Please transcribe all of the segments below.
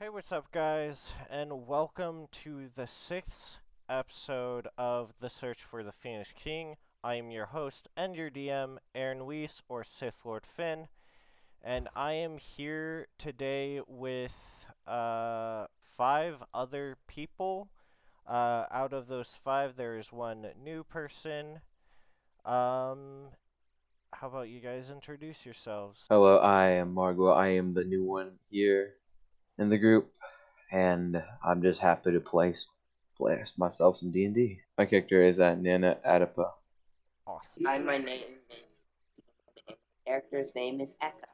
Hey, what's up, guys, and welcome to the sixth episode of The Search for the Phoenix King. I am your host and your DM, Aaron Weiss, or Sith Lord Finn, and I am here today with uh, five other people. Uh, out of those five, there is one new person. Um, how about you guys introduce yourselves? Hello, I am Margot. I am the new one here in the group, and I'm just happy to play play myself some D and D. My character is uh, Nana Adipa. Awesome. Hi, my name is. My character's name is Echo.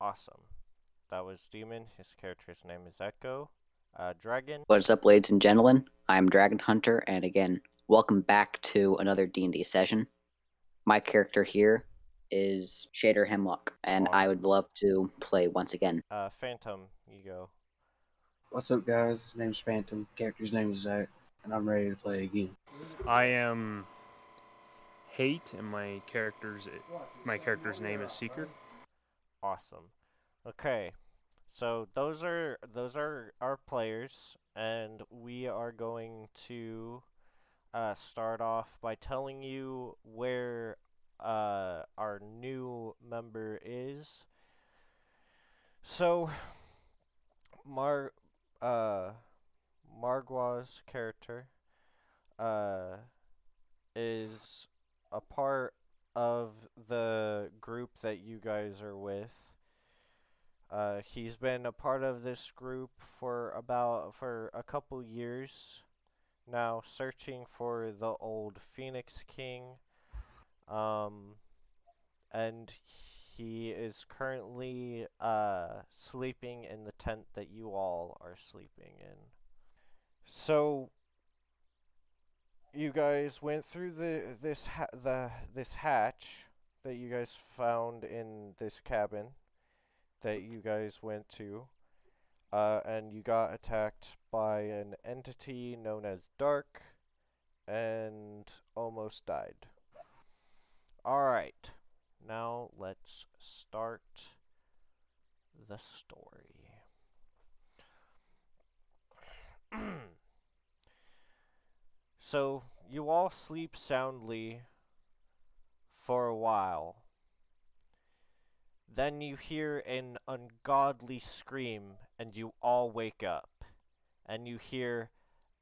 Awesome. That was Demon. His character's name is Echo. Uh, Dragon. What's up, ladies and gentlemen? I'm Dragon Hunter, and again, welcome back to another D&D session. My character here is Shader Hemlock, and I would love to play once again. Uh, Phantom. You go. What's up, guys? Name's Phantom. Character's name is Zach, and I'm ready to play again. I am Hate, and my character's my character's name is Seeker. Awesome. Okay. So those are those are our players, and we are going to uh, start off by telling you where uh, our new member is. So, Mar, uh, Margua's character, uh, is a part of the group that you guys are with. Uh, he's been a part of this group for about for a couple years now, searching for the old Phoenix King. Um, and he is currently uh, sleeping in the tent that you all are sleeping in. So you guys went through the this ha- the this hatch that you guys found in this cabin that you guys went to, uh, and you got attacked by an entity known as Dark, and almost died. All right. Now let's start the story. so, you all sleep soundly for a while. Then you hear an ungodly scream, and you all wake up. And you hear,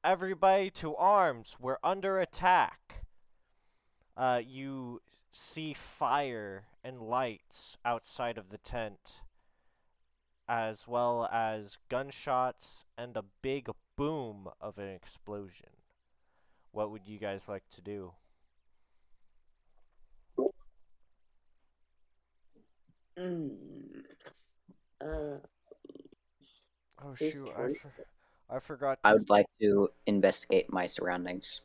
Everybody to arms! We're under attack! Uh, you see fire and lights outside of the tent, as well as gunshots and a big boom of an explosion. What would you guys like to do? Mm. Uh, Oh shoot, I, for- I forgot. I would like to investigate my surroundings.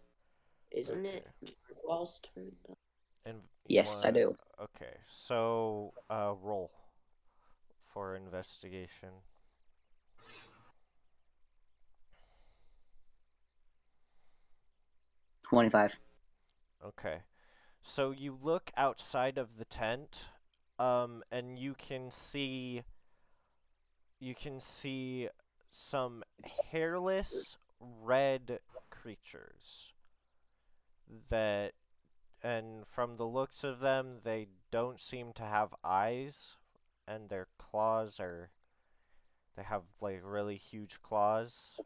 isn't it Markwell's turn? though? And Yes, I do. Okay, so uh, roll for investigation. Twenty-five. Okay, so you look outside of the tent, um, and you can see. You can see some hairless red creatures that and from the looks of them they don't seem to have eyes and their claws are they have like really huge claws.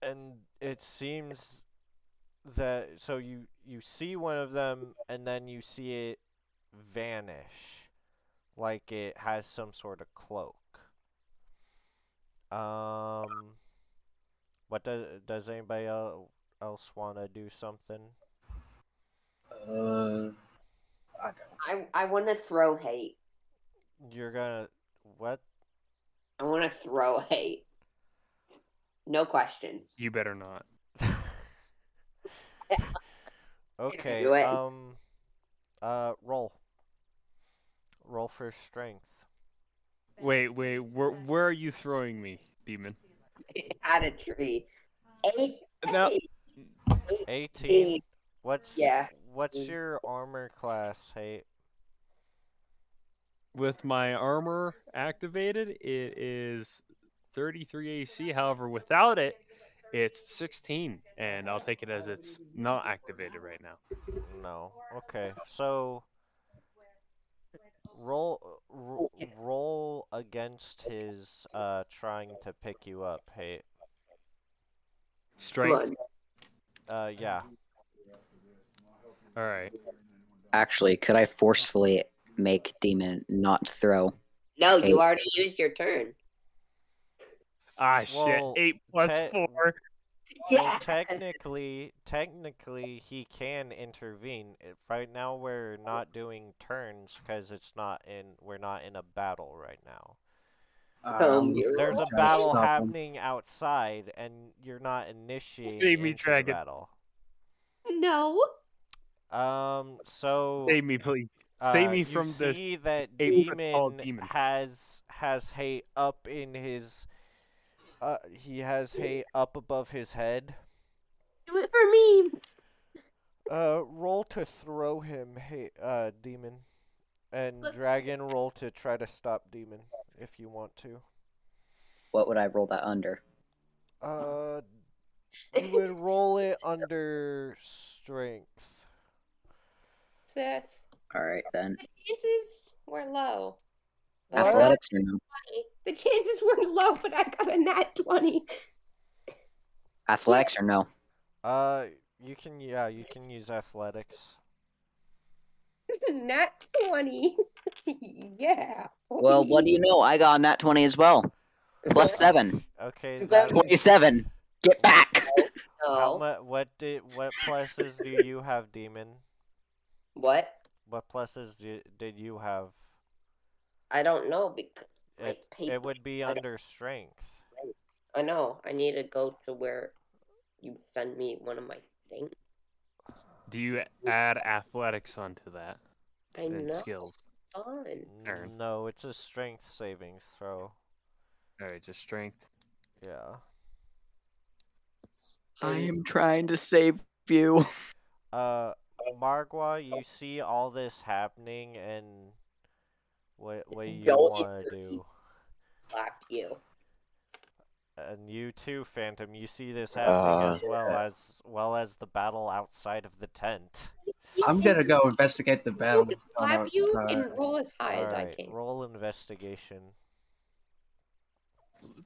And it seems that so you you see one of them and then you see it vanish like it has some sort of cloak. Um what does does anybody else want to do something Uh, I don't. I I want to throw hate. You're gonna what? I want to throw hate. No questions. You better not. okay. do it. Um. Uh. Roll. Roll for strength. Wait, wait. Where where are you throwing me, demon? At a tree. Eight. No. eight, Eighteen. eight. What's Yeah. What's Mm. your armor class? Hey. with my armor activated, it is 33 AC. However, without it, it's 16, and I'll take it as it's not activated right now. No. Okay. So roll ro- roll against his uh trying to pick you up. Hey. Come Strength. Uh yeah. All right. Actually, could I forcefully make demon not throw? No, you Eight. already used your turn. Ah, shit. Well, Eight plus te- four. Well, technically, technically, he can intervene. If- Right now, we're not doing turns because it's not in. We're not in a battle right now. Um, you're- There's a Try to battle stop him. happening outside, and you're not initiating Save me, into the dragon. battle. No. Um. So. Save me, please. Save uh, me you from this. see that eight demon, demon. has has hay up in his. Uh, he has hay up above his head. Do it for me. Uh, roll to throw him, hey, uh, demon, and Let's- dragon roll to try to stop demon if you want to. What would I roll that under? Uh, you would roll it under strength. Seth, All right then. the chances were low. Athletics or no? 20. The chances were low, but I got a nat 20. Athletics or no? Uh, you can yeah, you can use athletics. nat 20. yeah. Well, what do you know? I got a nat 20 as well. Plus 7. Okay, You that got would- 27. Get back! how No. what did what pluses do you have, demon? What? What pluses do, did you have? I don't know because my It paper. it would be under strength. I know. I need to go to where you send me one of my things. Do you add athletics onto that? I and know. skills. Fun. No, it's a strength saving throw. All right, just strength. Yeah. I am trying to save you. Uh, Margwa, you see all this happening, and what what you want to do? Slap you. And you too, Phantom. You see this happening Uh, as well as well as the battle outside of the tent. I'm gonna go investigate the battle. on Slap you and roll as high as I can. roll investigation.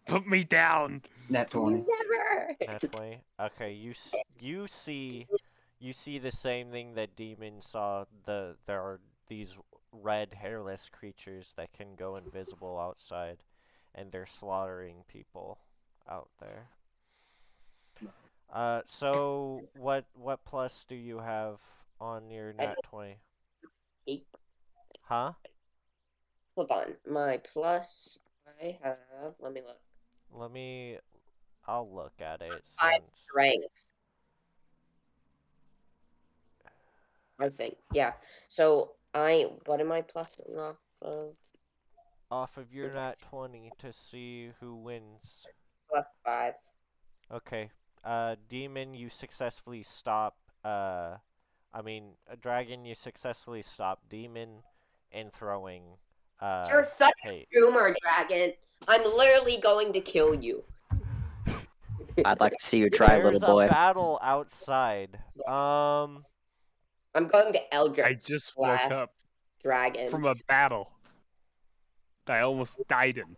Put me down. Nat 20. Never. Nat 20. Okay, you you see you see the same thing that Demon saw. The there are these red hairless creatures that can go invisible outside, and they're slaughtering people out there. Uh, so what what plus do you have on your nat 20? Eight. Huh? Hold on. My plus I have. Let me look. Let me. I'll look at it. Five since- strength. I think. Yeah. So I. What am I plusing off of? Off of your nat 20 to see who wins. Plus five. Okay. Uh, demon, you successfully stop. Uh, I mean, a dragon, you successfully stop demon and throwing. Uh, You're such hate. a boomer, dragon. I'm literally going to kill you. I'd like to see you try, There's little boy. a battle outside. Um, I'm going to Eldritch I just woke up Dragon. from a battle that I almost died in.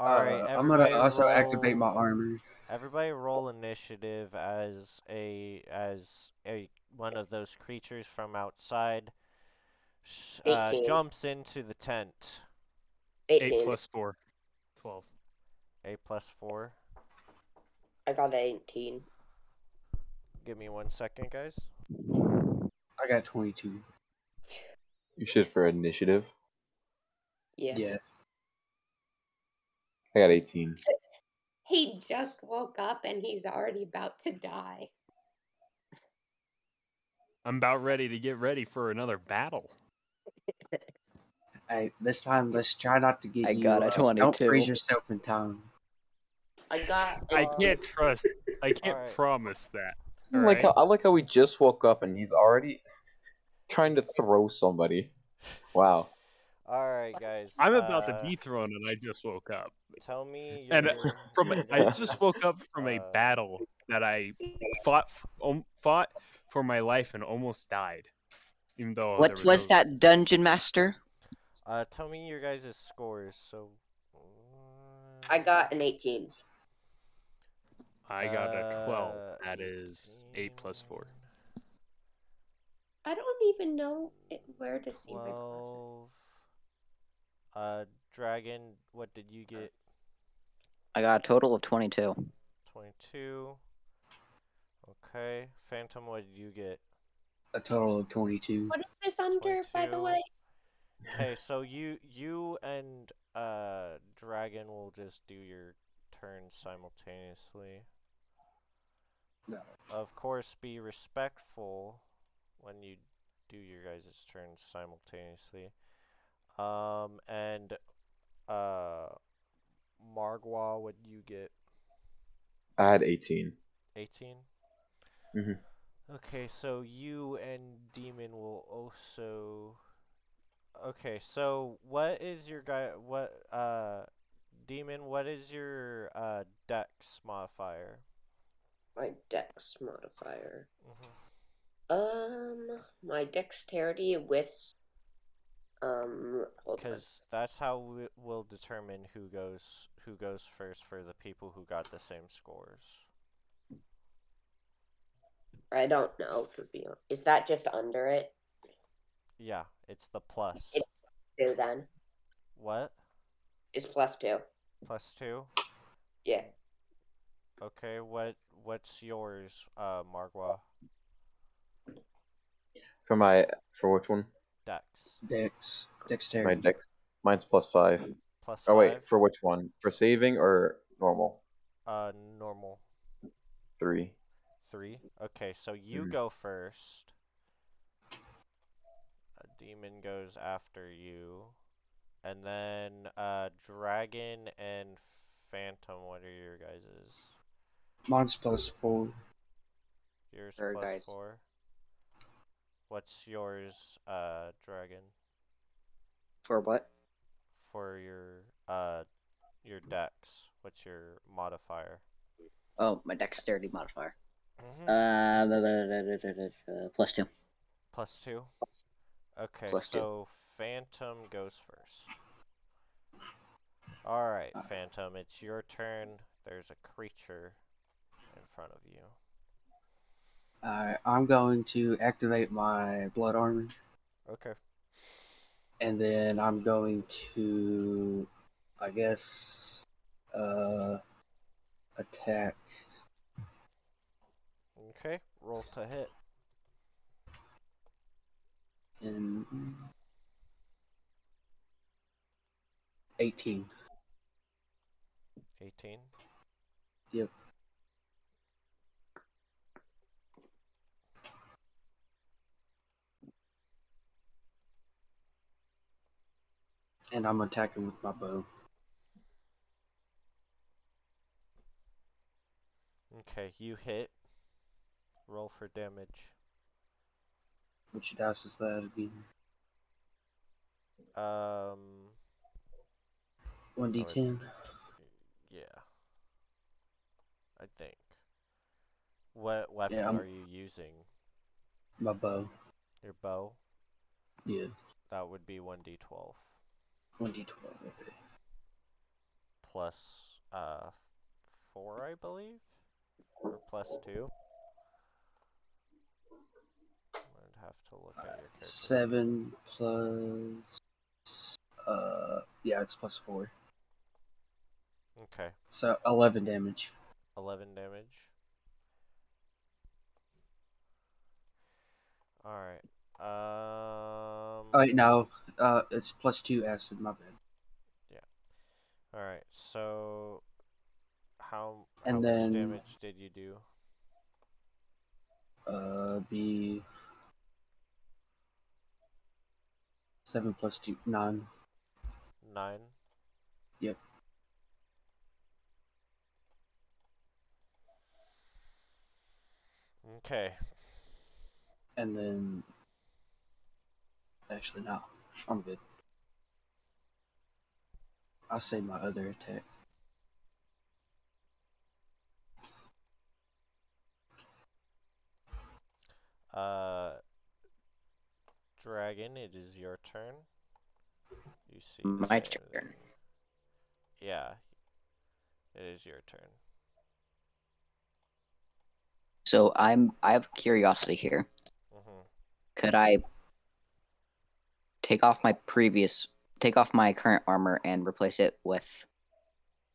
all right. Uh, I'm gonna everybody also activate my armor. Everybody roll initiative as a as a one of those creatures from outside uh, 18. jumps into the tent. 18. Eight plus four. Twelve. A plus four. I got an 18. Give me one second, guys. I got 22. You should for initiative. Yeah. Yeah. I got 18. He just woke up and he's already about to die. I'm about ready to get ready for another battle. Hey, this time let's try not to get I you. got a uh, Don't 22. freeze yourself in time. I got. I um, can't trust. I can't Alright. promise that. I like how? I like how we just woke up and he's already trying to throw somebody. Wow. All right, guys. I'm about to be thrown, and I just woke up. Tell me And from I just woke up from a uh, battle that I fought um, fought for my life and almost died. Even though What was no- that dungeon master? Uh, tell me your guys' scores. So. uh, I got an 18. I got a 12. uh, That is 8 plus 4. 18, I don't even know it, where to see my plus. 12. Uh, Dragon, what did you get? I got a total of 22. 22. Okay. Phantom, what did you get? A total of 22. What is this under, by the way? Okay, so you you and uh Dragon will just do your turns simultaneously. No. Of course, be respectful when you do your guys' turns simultaneously. Um, and uh, Margwa, what do you get? I had 18. 18? Mhm. Okay, so you and Demon will also. Okay, so what is your guy? What uh, Demon? What is your uh Dex modifier? My dex modifier. hmm Um, my dexterity with. Um. Because that's how we will determine who goes who goes first for the people who got the same scores. I don't know. To be honest. Is that just under it? Yeah, it's the plus. It- Two then. What? It's plus two. Plus two? Yeah. Okay, what what's yours, uh, Margwa? For my for which one? Dex. Dex. Dexterity. My dex. Mine's plus five. Plus Oh wait, for which one? For saving or normal? Uh, normal. Three. Three. Okay, so you Mhm. go first. A demon goes after you. And then, uh, dragon and phantom, what are your guys's? Mine's plus four. Yours Or plus guys. four. What's yours, uh, dragon? For what? For your, uh, your dex. What's your modifier? Oh, my dexterity modifier. Mm-hmm. Uh, plus two. Plus two? Okay, Plus two. so Phantom goes first. Alright, Phantom, it's your turn. There's a creature in front of you. I'm going to activate my blood armor, Okay. and then I'm going to, I guess, uh, attack. Okay, roll to hit. in 18. 18. Yep. And I'm attacking with my bow. Okay, you hit. Roll for damage. Which dice is that again? Um, 1d10. yeah. I think. What weapon I'm- are you using? My bow. Your bow? Yeah. That would be 1d12. 1d12. Okay. plus uh four, I believe, or plus two. I'd have to look at your character. 7 plus. Uh, yeah, it's plus 4. Okay, So 11 damage. eleven damage. All right. Um. Oh, wait, no. Uh, it's plus 2 acid, my bad. Yeah. All right. So, how how And much then- damage did you do? Uh, be. 7 plus 2, 9. Nine. Yep. Okay. And then. Actually, no. I'm good. I'll save my other attack. Uh, Dragon, it is your turn. You see My same as- turn. Yeah, it is your turn. So I'm I have curiosity here. Mm-hmm. Could I take off my previous take off my current armor and replace it with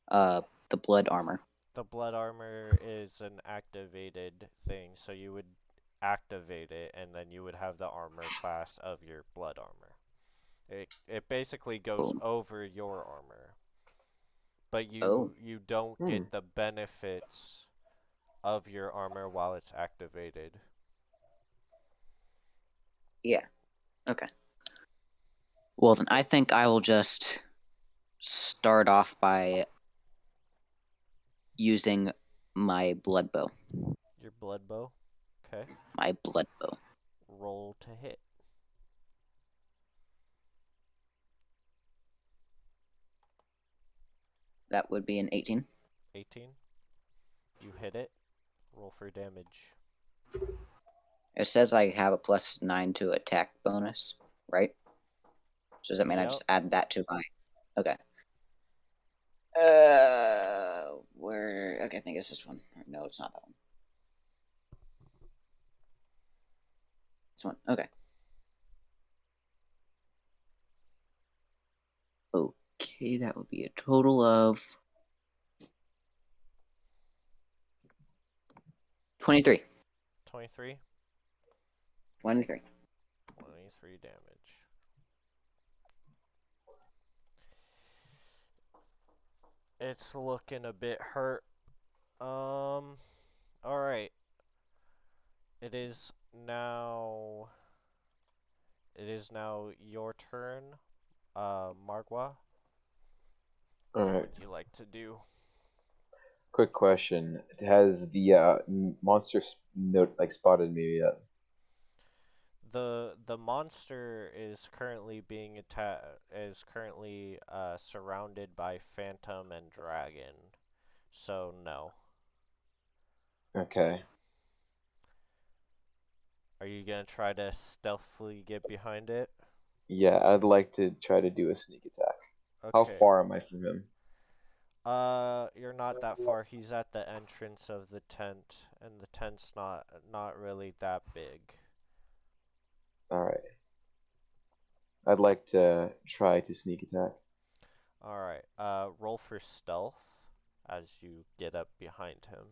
uh the blood armor? The blood armor is an activated thing, so you would activate it, and then you would have the armor class of your blood armor. It it basically goes Cool. over your armor, but you Oh. you don't Hmm. get the benefits of your armor while it's activated. Yeah. Okay. Well then I think I will just start off by using my blood bow. Your blood bow. Okay. My blood bow. Roll to hit. That would be an 18. 18. You hit it. Roll for damage. It says I have a plus 9 to attack bonus, right? So does that mean I just add that to my Okay. Uh where okay, I think it's this one. No, it's not that one. This one. Okay. Okay, that would be a total of 23. 23. 23. 23 damage. It's looking a bit hurt. Um, alright. It is now. It is now your turn, uh, Margwa. What Alright. would you like to do? Quick question: Has the uh, monster note like spotted me yet? The the monster is currently being atta- is currently uh, surrounded by phantom and dragon so no Okay. are you gonna try to stealthily get behind it Yeah, I'd like to try to do a sneak attack. How far am I from him? uh you're not that far he's at the entrance of the tent and the tent's not not really that big All right. I'd like to try to sneak attack. all right uh roll for stealth as you get up behind him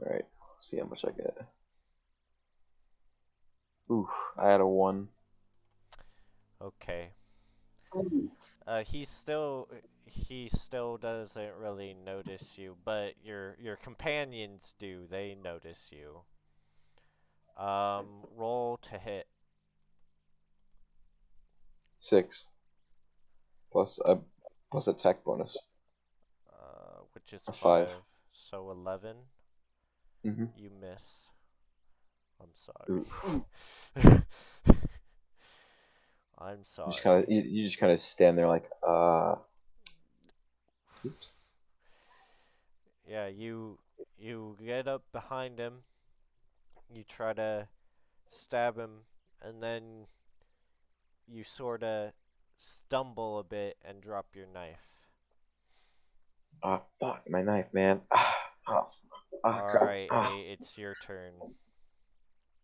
All right. See how much I get. Ooh, I had a one. okay Uh, he still he still doesn't really notice you, but your your companions do. They notice you. Um, roll to hit. Six. Plus a plus attack bonus. Uh, which is five. five. So eleven. Mhm. You miss. I'm sorry. I'm You sorry. just kind of you, you just kind of stand there like uh. Oops. Yeah, you you get up behind him. You try to stab him, and then you sort of stumble a bit and drop your knife. Ah, fuck my knife, man. Ah, ah, ah, All Ah. hey, it's your turn.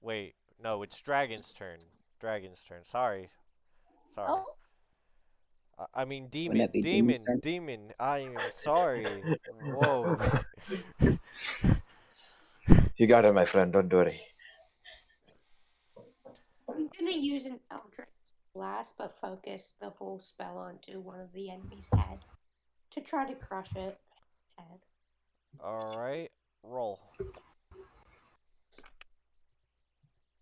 Wait, no, it's Dragon's turn. Dragon's turn. Sorry, sorry. Oh, I- I mean, Wouldn't demon, it be Demon's demon, turn? demon. I am sorry. Whoa. You got it, my friend. Don't worry. I'm gonna use an Eldritch Blast, but focus the whole spell onto one of the enemy's head to try to crush it. Head. All right, roll.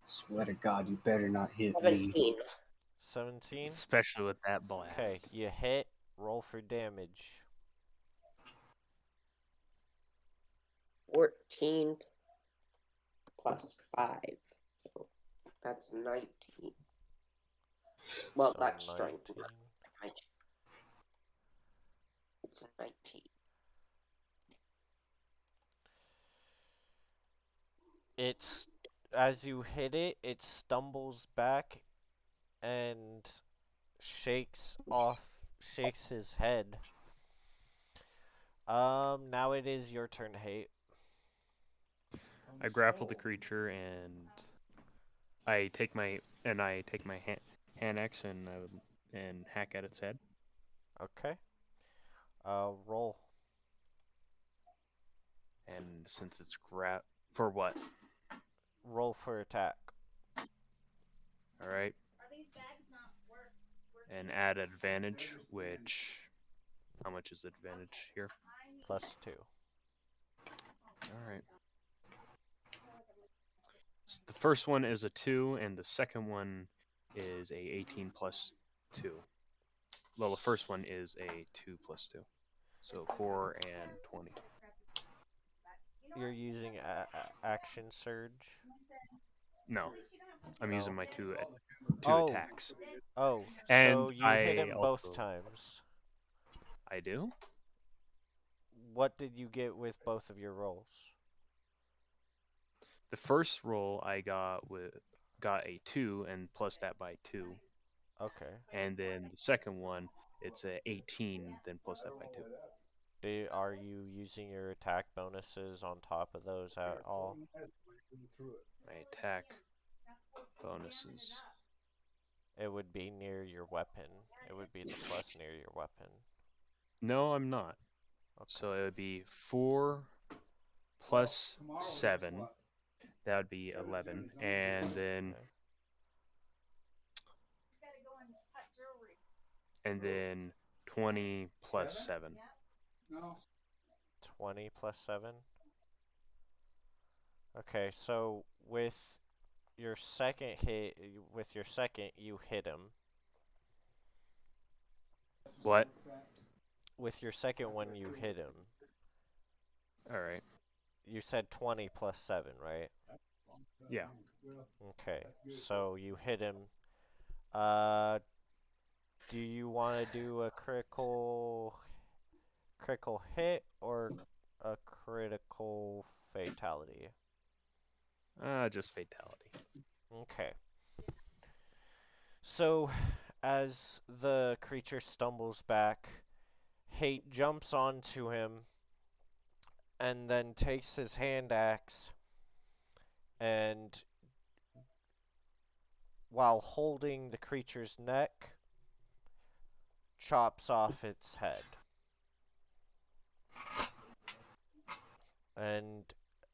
Swear to God, you better not hit me. 17. 17. Especially with that blast. Okay, you hit. Roll for damage. 14 plus 5. So that's 19. Well, So that's strength. 19. not it's a 19. It's as you hit it, it stumbles back and shakes off shakes his head. Um now it is your turn, Hate. I grapple the creature and I take my and I take my hand, hand axe and uh, and hack at its head. Okay. Uh roll. And since it's grab for what? Roll for attack. All right. And add advantage, which how much is advantage here? Plus two. All right. The first one is a two, and the second one is a 18 plus two. Well, the first one is a two plus two, so four and 20. You're using a- a- action surge. No, I'm using my two uh, two Oh. attacks. Oh, so And you hit I him both also- times. I do. What did you get with both of your rolls? The first roll I got with got a two and plus that by two, Okay. and then the second one it's a 18 then plus that by two. Do, are you using your attack bonuses on top of those at all? My attack bonuses. It would be near your weapon. It would be the plus near your weapon. No, I'm not. Okay. So it would be four plus seven. That would be eleven, and then and then twenty plus seven. 20 plus 7. Okay, so with your second hit, with your second, you hit him. What? With your second one, you hit him. All right. You said 20 plus 7, right? Yeah. Okay, so you hit him. Uh, do you want to do a critical, critical hit or a critical fatality? Uh, just fatality. Okay. So, as the creature stumbles back, Hate jumps onto him and then takes his hand axe and, while holding the creature's neck, chops off its head. And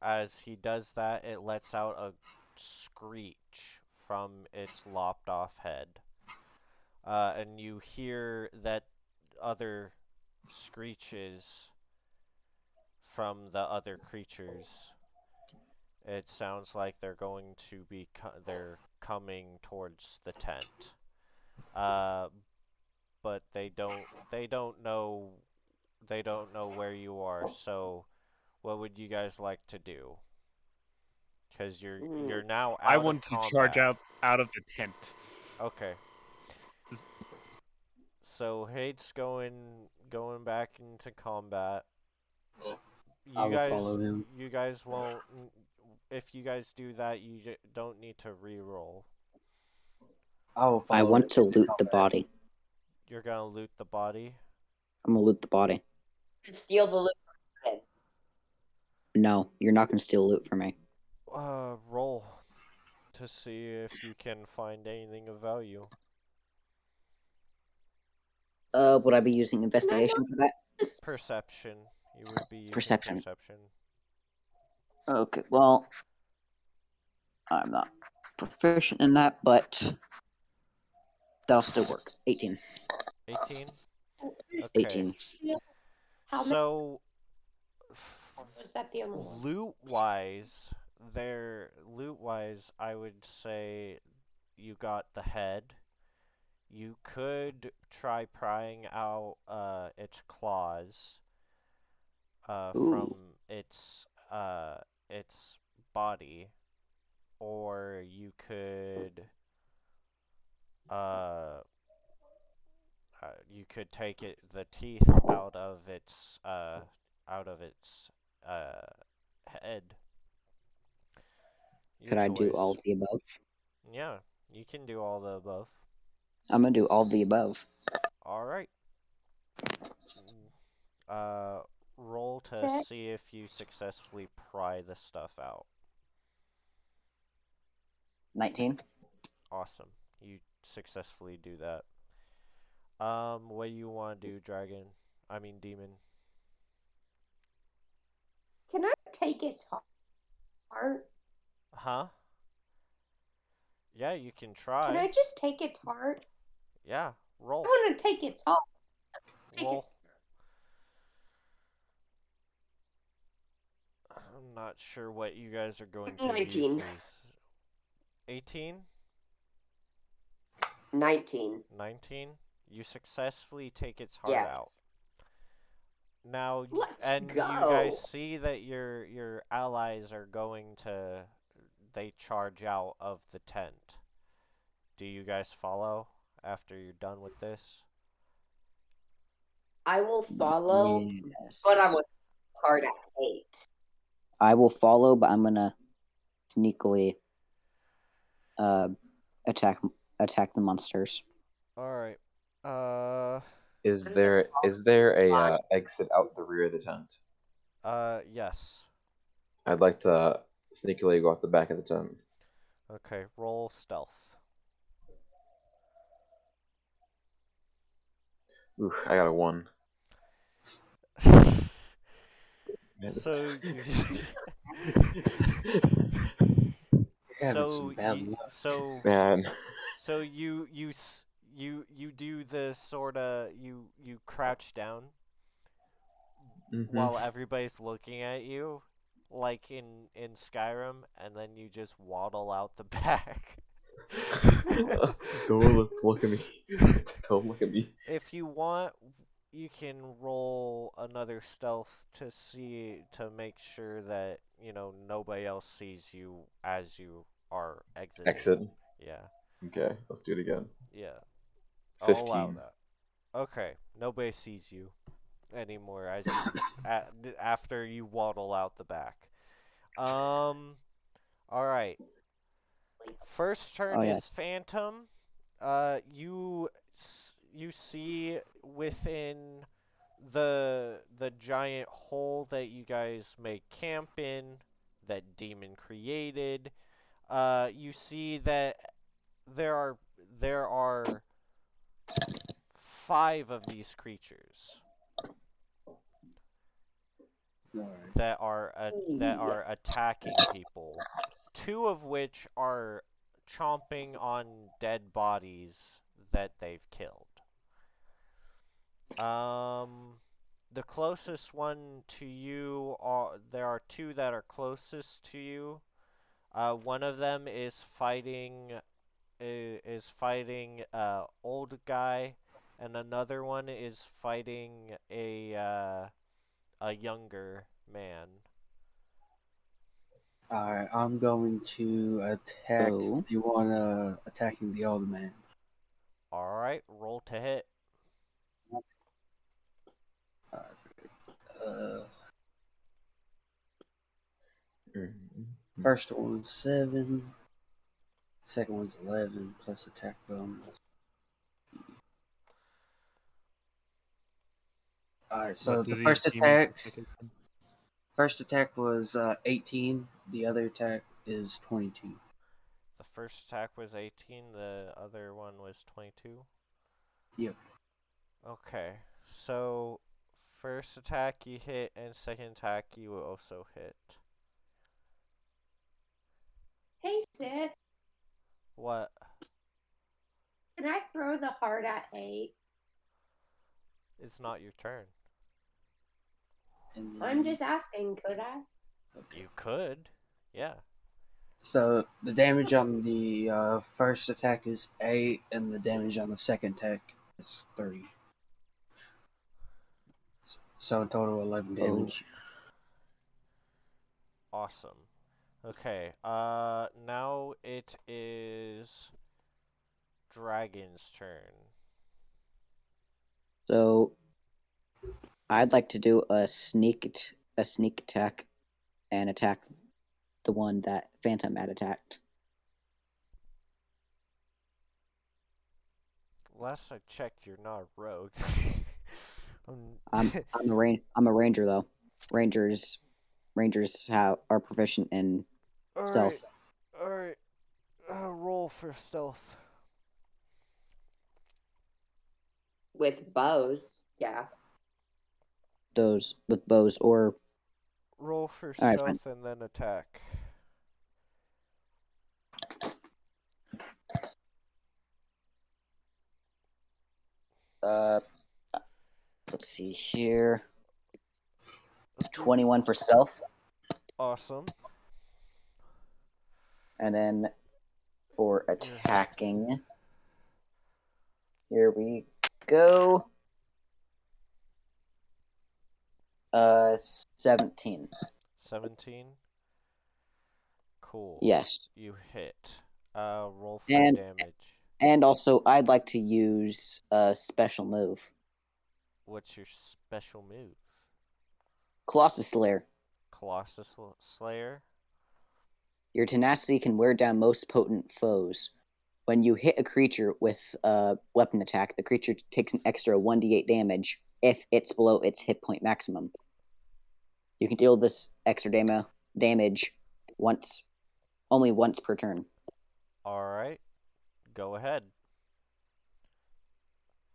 as he does that, it lets out a screech from its lopped off head. Uh, and you hear that other screeches from the other creatures. It sounds like they're going to be co- they're coming towards the tent. Uh, but they don't they don't know they don't know where you are. So, what would you guys like to do? Because you're Mm. you're now out I of want to charge out out of the tent. Okay. So Hate's going going back into combat. Oh. You I will guys, follow him. you guys won't. N- If you guys do that, you don't need to re-roll. I will I want to loot the body. You're gonna loot the body. I'm gonna loot the body. Steal the loot. No, you're not gonna steal loot from me. Uh, roll to see if you can find anything of value. Uh, would I be using investigation for that? Perception. You would be using Perception. Perception. Okay, well, I'm not proficient in that, but that'll still work. 18. 18. Okay. 18. How many So, f- was that the only one? loot wise, there loot wise, I would say you got the head. You could try prying out uh its claws uh Ooh. from its uh its body or you could uh uh, you could take it the teeth out of its uh out of its uh head. Could I do all the above? Yeah, you can do all the above. I'm gonna do all the above. All right. Uh, roll to Check. see if you successfully pry the stuff out. 19. Awesome. You successfully do that. Um, what do you want to do, dragon? I mean, demon. Can I take his heart? Huh? Yeah, you can try. Can. I just take its heart? Yeah, roll. I want to take its heart. Take Roll. its I'm not sure what you guys are going to 19. use 18? 19. 19? You successfully take its heart Yeah. out. Now, Let's and you guys see that your your allies are going to they charge out of the tent. Do you guys follow after you're done with this? I will follow, Yes. but I'm with hard at 8. I will follow, but I'm gonna sneakily uh attack attack the monsters. All right. Uh Is there is there a uh, exit out the rear of the tent? uh yes. I'd like to sneakily go out the back of the tent. Okay, roll stealth. Oof, I got a one. So Having so bad you, luck. so Man, so you you you you do the sort of you you crouch down Mhm. while everybody's looking at you like in in Skyrim and then you just waddle out the back. Don't look, look at me. Don't look at me. if you want you can roll another stealth to see to make sure that you know nobody else sees you as you are exiting. Exit. Yeah. Okay, let's do it again. Yeah. I'll allow Fifteen. that. Okay. Nobody sees you anymore as you, a, d- after you waddle out the back. Um. All right. First turn Oh, is. Phantom. Uh, you s- you see within the the giant hole that you guys make camp in that demon created. Uh, you see that there are there are five of these creatures that are uh, that are attacking people. Two of which are chomping on dead bodies that they've killed. Um, the closest one to you are there are two that are closest to you. Uh, one of them is fighting i- is fighting a old guy, and another one is fighting a uh, a younger man. Alright, I'm going to attack Oh. the one uh, attacking the old man. All right, roll to hit. Uh, Mhm. First one's 7, second one's 11, plus attack bonus. Alright, so the first attack, first attack was uh, 18, the other attack is 22. The first attack was 18, the other one was 22. Yep. Okay, so first attack you hit, and second attack you will also hit. Hey, Sith, What? can I throw the heart at eight? It's not your turn. And I'm just asking, could I? You could. Yeah. So the damage on the uh, first attack is 8, and the damage on the second attack is 3. So in total, 11 Oh. damage. Awesome. Okay, uh, now it is Dragon's turn. So I'd like to do a sneak at- a sneak attack and attack the one that Phantom had attacked. Last I checked, you're not a rogue. Um, I'm I'm a ran- I'm a ranger though. Rangers rangers have are proficient in stealth. Alright. Uh, roll for stealth. With bows, yeah. those with bows or Roll for Alright, stealth fine. and then attack. uh let's see here. 21 for stealth Awesome. and then for attacking here we go. Uh 17. 17. Cool. Yes. You hit. Uh, roll for And- damage. And also I'd like to use a special move. What's your special move? Colossus Slayer. Colossus Slayer? Your tenacity can wear down most potent foes. When you hit a creature with a weapon attack, the creature takes an extra 1d8 damage if it's below its hit point maximum. You can deal this extra dama- damage once, only once per turn. Alright. Go ahead.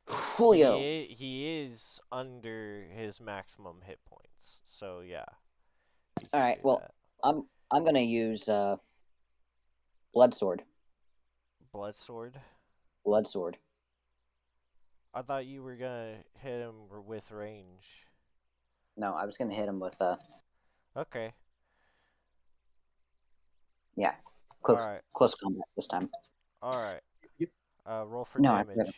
Julio. He, i- he is under his maximum hit points. So, yeah. Alright, well- that. I'm I'm gonna use uh, blood sword. Blood Sword? Blood sword. I thought you were gonna hit him with range. No, I was gonna hit him with uh, Okay. yeah, close, Alright. close combat this time. Alright. Uh, roll for No, I've damage.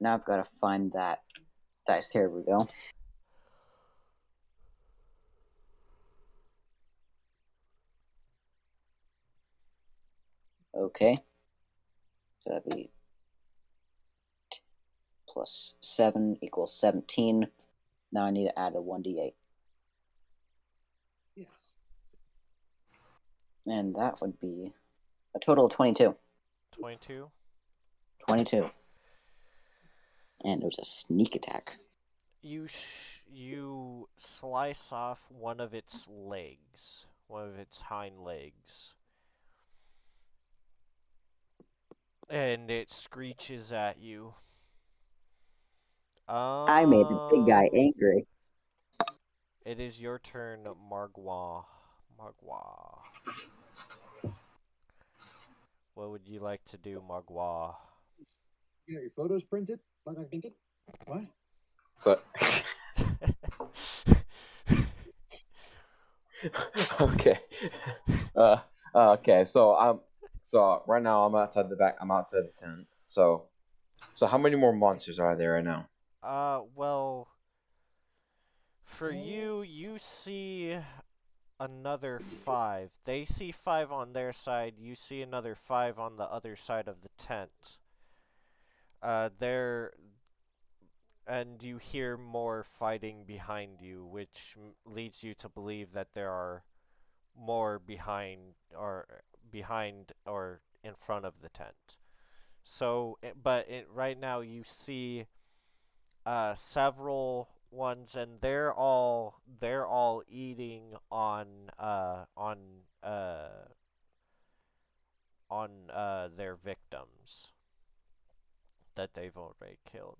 Now I've got to find that dice. Here we go. Okay. So that'd be plus 7 equals 17. Now I need to add a 1d8. Yeah. And that would be a total of 22. 22. 22. And it was a sneak attack. You sh- you slice off one of its legs, one of its hind legs, and it screeches at you. Um, I made the big guy angry. It is your turn, Margwa. Margwa. What would you like to do, Margwa? You got your photos printed? Like I think it? What? So, okay. Uh, uh, okay. So I'm. So right now I'm outside the back. I'm outside the tent. So, so how many more monsters are there right now? Uh, well, for you, you see another five. They see five on their side. You see another five on the other side of the tent. Uh, there, and you hear more fighting behind you, which leads you to believe that there are more behind or behind or in front of the tent. So, i- but it, right now you see uh, several ones, and they're all they're all eating on uh, on uh, on uh, their victims that they've already killed.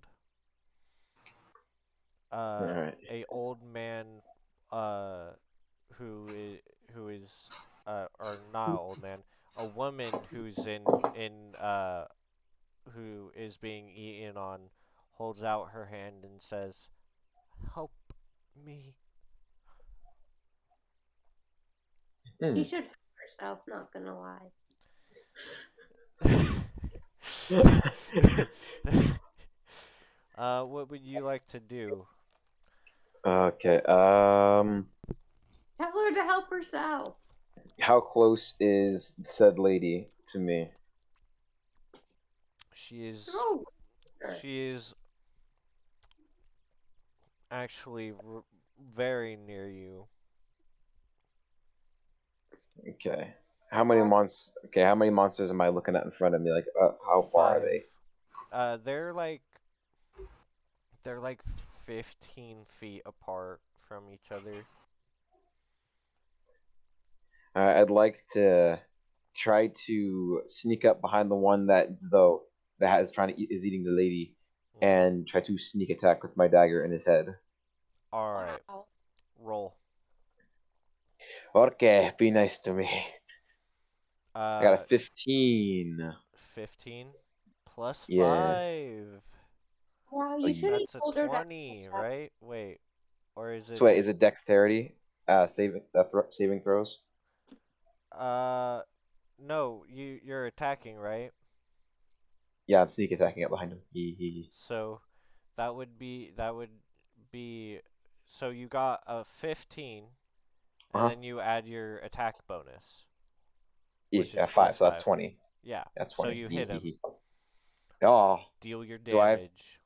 Uh, Alright. a old man uh, who is who is uh, or not a old man, a woman who's in in uh, who is being eaten on holds out her hand and says, "Help me." You Hmm. should help yourself, not gonna lie. uh, what would you like to do? Okay. Um, Tell her to help herself. how close is said lady to me? She is Throw she is actually r- very near you. Okay. How many monsters? Okay, how many monsters am I looking at in front of me? Like, uh, how far are they? Uh, they're like they're like 15 feet apart from each other. Uh, I'd like to try to sneak up behind the one that's though that is trying to eat, is eating the lady, and try to sneak attack with my dagger in his head. All right, Wow. roll. Okay, be nice to me. Uh, I got a fifteen. 15 plus Yes. 5. Wow, Oh, you should have That's a told her to 20, right? Wait. Or is it So wait, is it dexterity? Uh, saving uh, thro- saving throws. Uh no, you you're attacking, right? Yeah, I'm sneak attacking up behind him. He he. So that would be that would be so you got a 15 and Uh-huh. then you add your attack bonus. he. Yeah, five. plus So that's twenty. Yeah. That's 20. So you He- hit he- him. he. Oh, Deal your Do I- damage.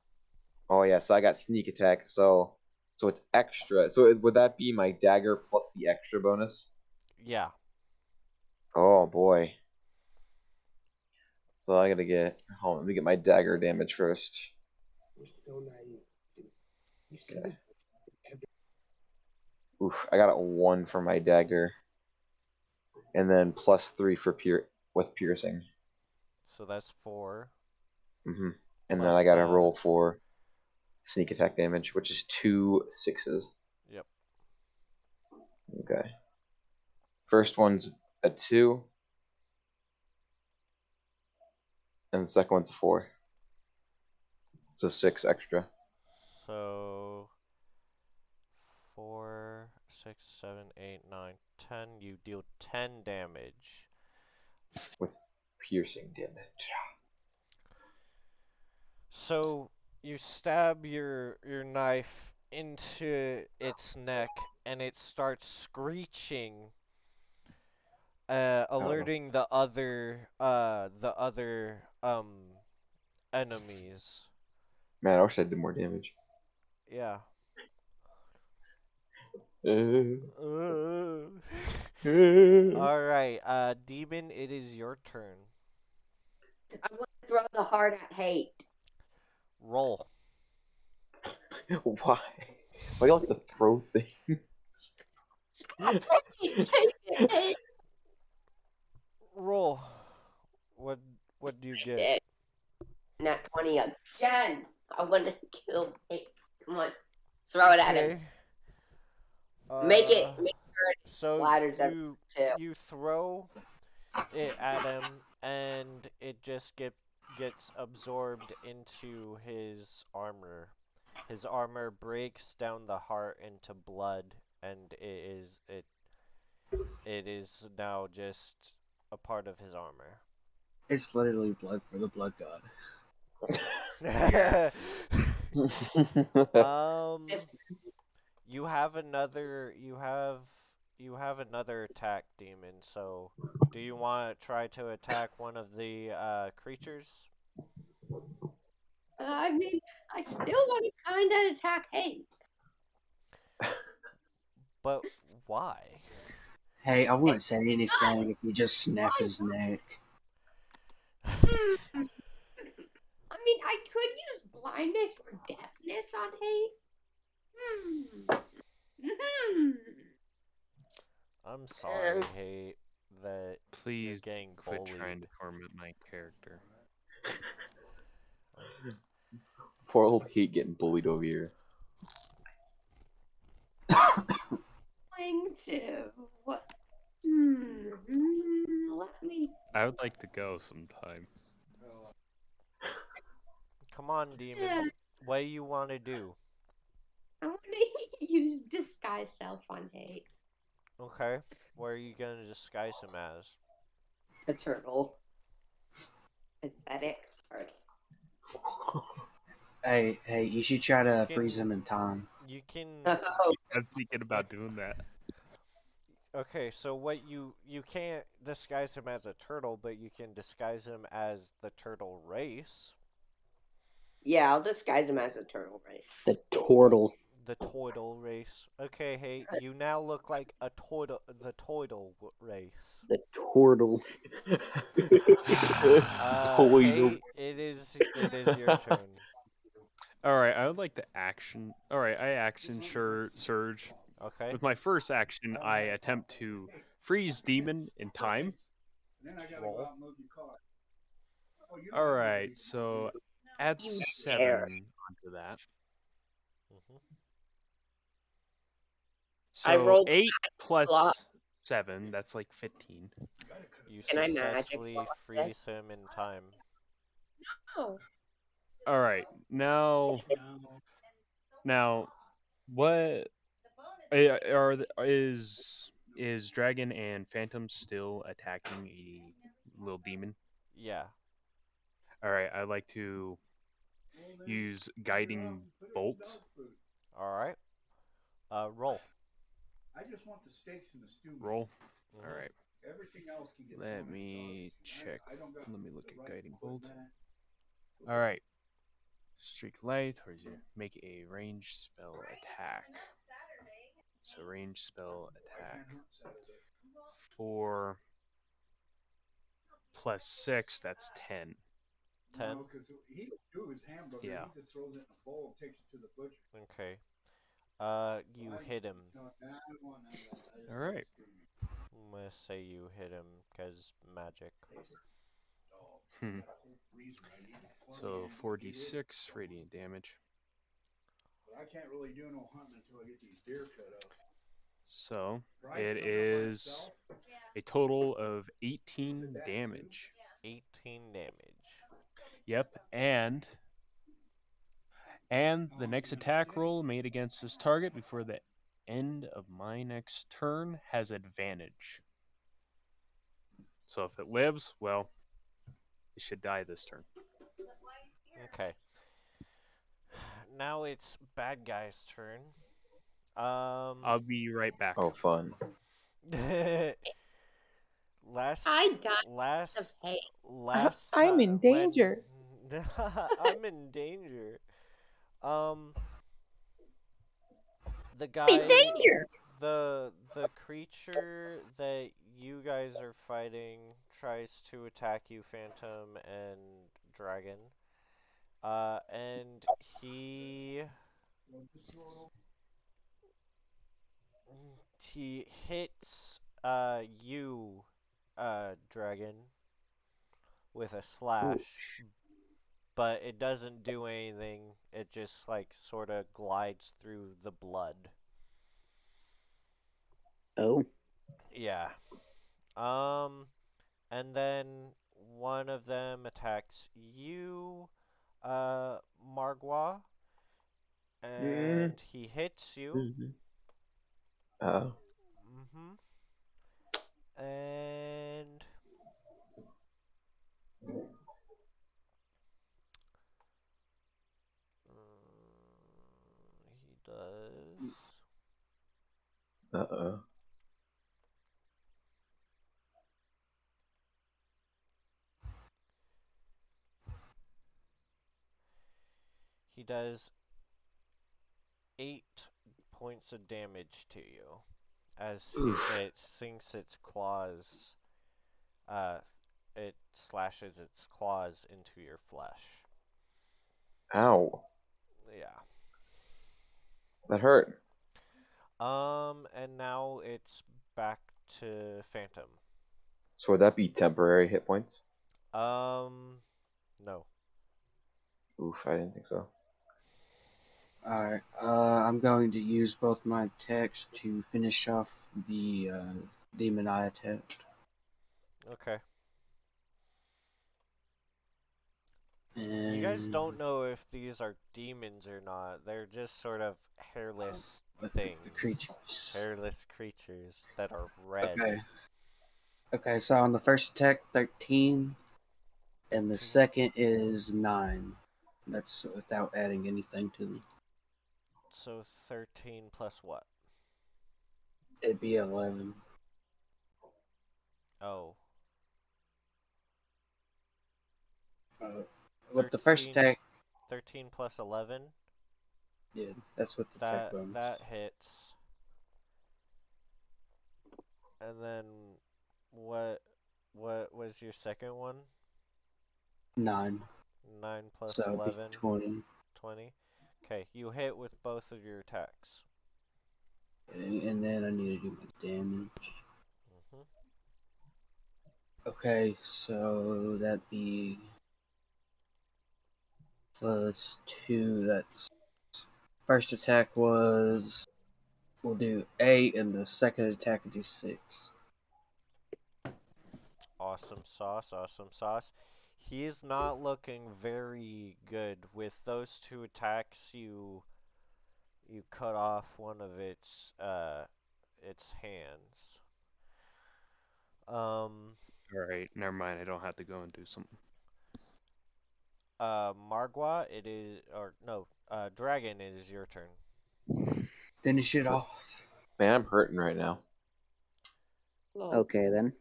oh yeah. So I got sneak attack. So so it's extra. So it, would that be my dagger plus the extra bonus? Yeah. Oh boy. So I gotta get. Hold on, let me get my dagger damage first. You're so naive. You see Okay. Oof, I got a one for my dagger, and then plus three for pier with piercing. So that's 4. Hmm And then I got to the- roll for sneak attack damage, which is two sixes. Yep. Okay. First one's a two, and the second one's a four. So six extra. So four, six, seven, eight, nine, ten. You deal ten damage. With piercing damage. So you stab your your knife into its neck, and it starts screeching, uh, alerting the other uh the other um enemies. Man, I wish I did more damage. Yeah. Uh, All right, uh, demon, it is your turn. I want to throw the heart at hate. Roll. Why? Why do you like to throw things? That's what you take it, Nate. Roll. What what do you get? Shit. Nat 20 again. I want to kill hate. Come on. Throw it at him. Okay. Make it. Uh, Make So splatters every- you you throw it at him, and it just get gets absorbed into his armor. His armor breaks down the heart into blood, and it is it it is now just a part of his armor. It's literally blood for the blood god. um, you have another. You have you have another attack demon. So, do you want to try to attack one of the uh, creatures? I mean, I still want to kind of attack hate. But why? Hey, I wouldn't say anything if you just snap his neck. I mean, I could use blindness or deafness on hate. Hmm. Hmm. I'm sorry, Um, hate that Please getting quit trying to torment my character. Poor old hate getting bullied over here. Going to what? Hmm. hmm, Let me. I would like to go sometime. Come on, demon. What do you want to do? I want to use disguise self on hate. Okay. What are you gonna disguise him as? a turtle. Pathetic turtle. Hey, hey, you should try to Can- freeze him in time. You can. Oh, I'm thinking about doing that. Okay, so what you you can't disguise him as a turtle, but you can disguise him as the turtle race. yeah, I'll disguise him as a turtle race. The turtle. The turtle race. Okay, hey, you now look like a turtle, the turtle race. The turtle. Uh, Total. hey, it is, it is your turn. All right, I would like the action. All right, I action sure surge. Okay. With my first action, I attempt to freeze demon in time. Roll. All right, so add seven onto that. hmm So I rolled eight plus block. seven. That's like fifteen. You Can successfully block it? freeze him in time. Oh, All right, now, now, what eh, are is is dragon and phantom still attacking a little demon? Yeah. All right, I'd like to use guiding bolt. All right. Uh, roll. I just want the steaks and the stew. Roll. Mhm. All right, Everything else can get. let me check. I, I don't got Let me look at right guiding bolt. All right, streak light or you make a range spell attack. So ranged spell attack for plus six. That's ten. Ten. No, 'cause he do his hamburger. Yeah. He just throws it in a bowl and takes it to the butcher. Okay. Uh, you hit him. No, I don't want none of that. I just All want right. stew. I'm gonna say you hit him because magic. Hmm. Freezer, I need it. So 4d6 radiant damage. But I can't really do no hunting until I get these deer cut up. So Right, it so I'm by is myself. a total of eighteen damage. 18 damage. Yep, and and the next attack roll made against this target before the end of my next turn has advantage. So if it lives, well, it should die this turn. Okay. Now it's bad guy's turn. Um. I'll be right back. oh, fun. last. I died of Last. hate. Last. I'm ti- in when- danger. I'm in danger. Um. The guy. In danger. the the creature that you guys are fighting tries to attack you, Phantom and Dragon. Uh, and he he hits uh you, uh, Dragon, with a slash, but it doesn't do anything. It just like sort of glides through the blood. Oh, Yeah. Um, and then one of them attacks you, uh, Margwa, and he hits you. Mhm. Uh, Mm-hmm. And Mm, he does. Uh oh. He does eight points of damage to you as Oof. it sinks its claws. Uh, it slashes its claws into your flesh. Ow. Yeah. That hurt. Um, and now it's back to Phantom. So would that be temporary hit points? Um, no. Oof, I didn't think so. Alright, uh, I'm going to use both my attacks to finish off the uh, demon I attacked. Okay. And You guys don't know if these are demons or not. They're just sort of hairless the things. creatures. Hairless creatures that are red. Okay. Okay, so on the first attack, 13, and the second is 9. That's without adding anything to them. So 13 plus what? It'd be 11. Oh. Uh, with the first 13. attack, 13 plus 11? Yeah, that's what the That tech bonus. that hits. And then what what was your second one? Nine. 9 plus so 11 twenty. 20. Okay, you hit with both of your attacks. And, and then I need to do my damage. hmm Okay, so that'd be plus two. That's first attack was we'll do eight, and the second attack will do six. Awesome sauce, awesome sauce. He's not looking very good with those two attacks. You you cut off one of its uh its hands. Um Alright, never mind. I don't have to go and do something. uh Margwa, it is or no, uh Dragon, it is your turn. Finish it off. Man, I'm hurting right now. Okay then.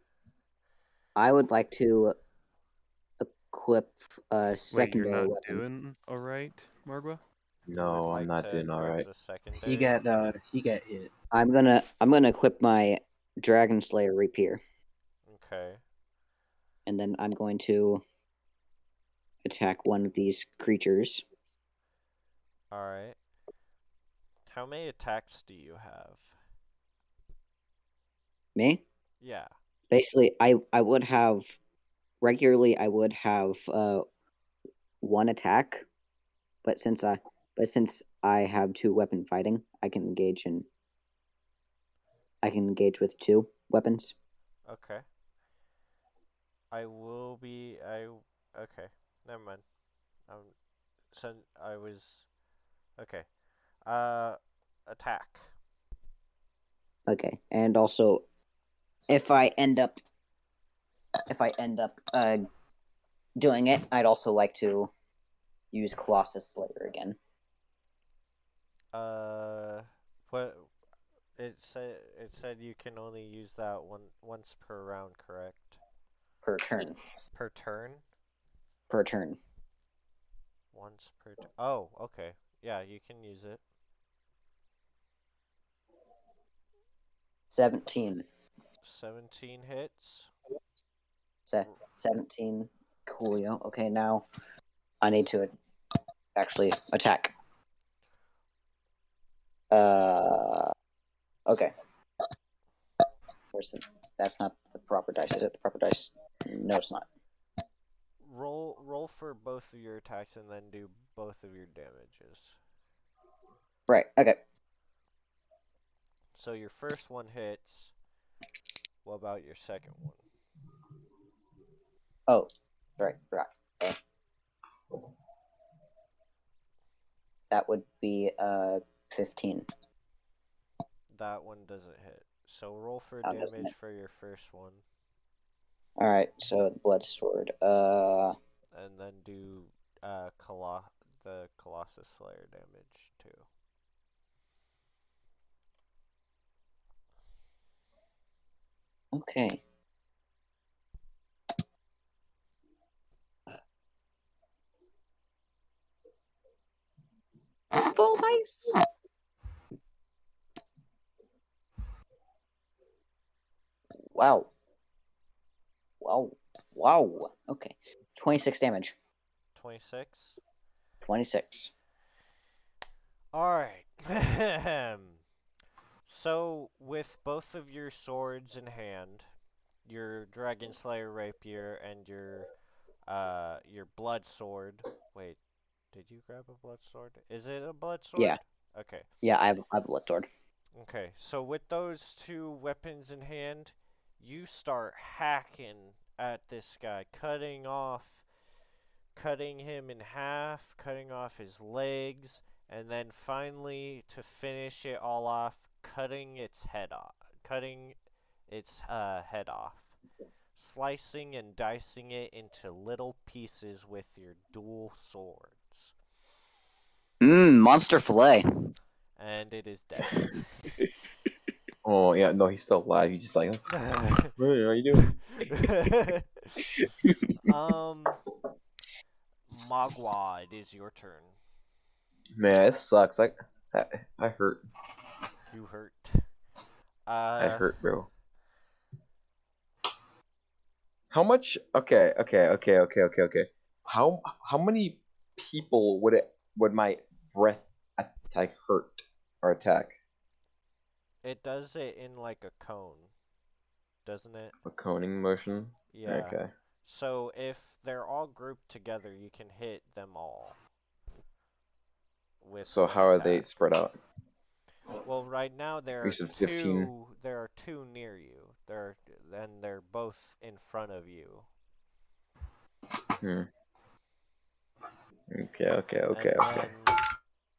I would like to equip a Wait, you're secondary not weapon. doing alright, Margwa? You No, would I'm like not to doing all grab right. the secondary? He got uh he got hit. I'm gonna I'm gonna equip my Dragon Slayer Rapier, Okay. and then I'm going to attack one of these creatures. Alright. How many attacks do you have? Me? Yeah. Basically, I I would have regularly I would have uh one attack, but since I but since I have two weapon fighting, I can engage in I can engage with two weapons. Okay. I will be. I. Okay. Never mind. Um. So I was. Okay. Uh. Attack. Okay, and also, if I end up, if I end up uh, doing it, I'd also like to use Colossus Slayer again. Uh. What? It said. It said you can only use that one once per round. Correct. per turn. Per turn. Per turn. Once per. T- oh. Okay. Yeah. You can use it. Seventeen. Seventeen hits. Se- Seventeen. Cool, Coolio. Okay, now I need to actually attack. Uh. Okay. Where's the? That's not the proper dice. Is it the proper dice? No, it's not. Roll. Roll for both of your attacks and then do both of your damages. Right. Okay. So your first one hits. What about your second one? Oh, right. Right. Okay. That would be uh fifteen. That one doesn't hit. So roll for That damage for your first one, All right. So the blood sword. Uh. and then do uh Colo- the Colossus Slayer damage too. Okay. Full ice. Wow. Wow. Wow. Okay. 26 damage. Twenty six. 26. All right. so with both of your swords in hand, your Dragon Slayer rapier and your uh your blood sword. Wait, did you grab a blood sword? Is it a blood sword? Yeah. Okay. Yeah, I have, I have a blood sword. Okay, so with those two weapons in hand, you start hacking at this guy, cutting off, cutting him in half, cutting off his legs, and then finally, to finish it all off, cutting its head off, cutting its uh, head off, slicing and dicing it into little pieces with your dual swords, Mmm, monster fillet. and it is dead. Oh yeah, no, he's still alive. He's just like, what are you doing? um, Magua, it is your turn. Man, this sucks. I, I, I hurt. You hurt. Uh, I hurt, bro. How much? Okay, okay, okay, okay, okay, okay. How how many people would it would my breath attack hurt or attack? It does it in like a cone, doesn't it? A coning motion. Yeah. Okay. So if they're all grouped together, you can hit them all. With So how are they spread out? Well, right now there are two. 15. There are two near you. There, and they're both in front of you. Hmm. Okay, okay, okay, and okay.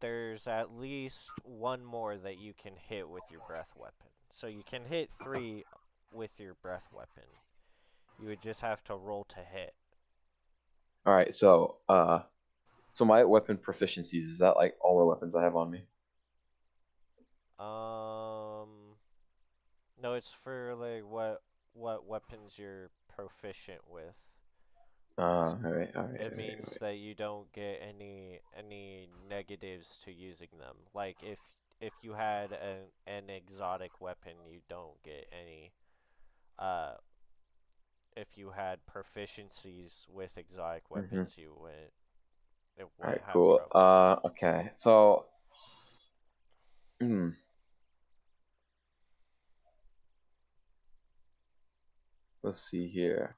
there's at least one more that you can hit with your breath weapon. So you can hit three with your breath weapon. You would just have to roll to hit. All right, so uh, so my weapon proficiencies is that like all the weapons I have on me? Um, no, it's for like what what weapons you're proficient with. Uh, all right, all right. It all right, means that you don't get any any negatives to using them. Like if if you had an an exotic weapon, you don't get any. Uh, if you had proficiencies with exotic weapons, you wouldn't. It All right, cool. Uh, okay, so. Hmm. Let's see here.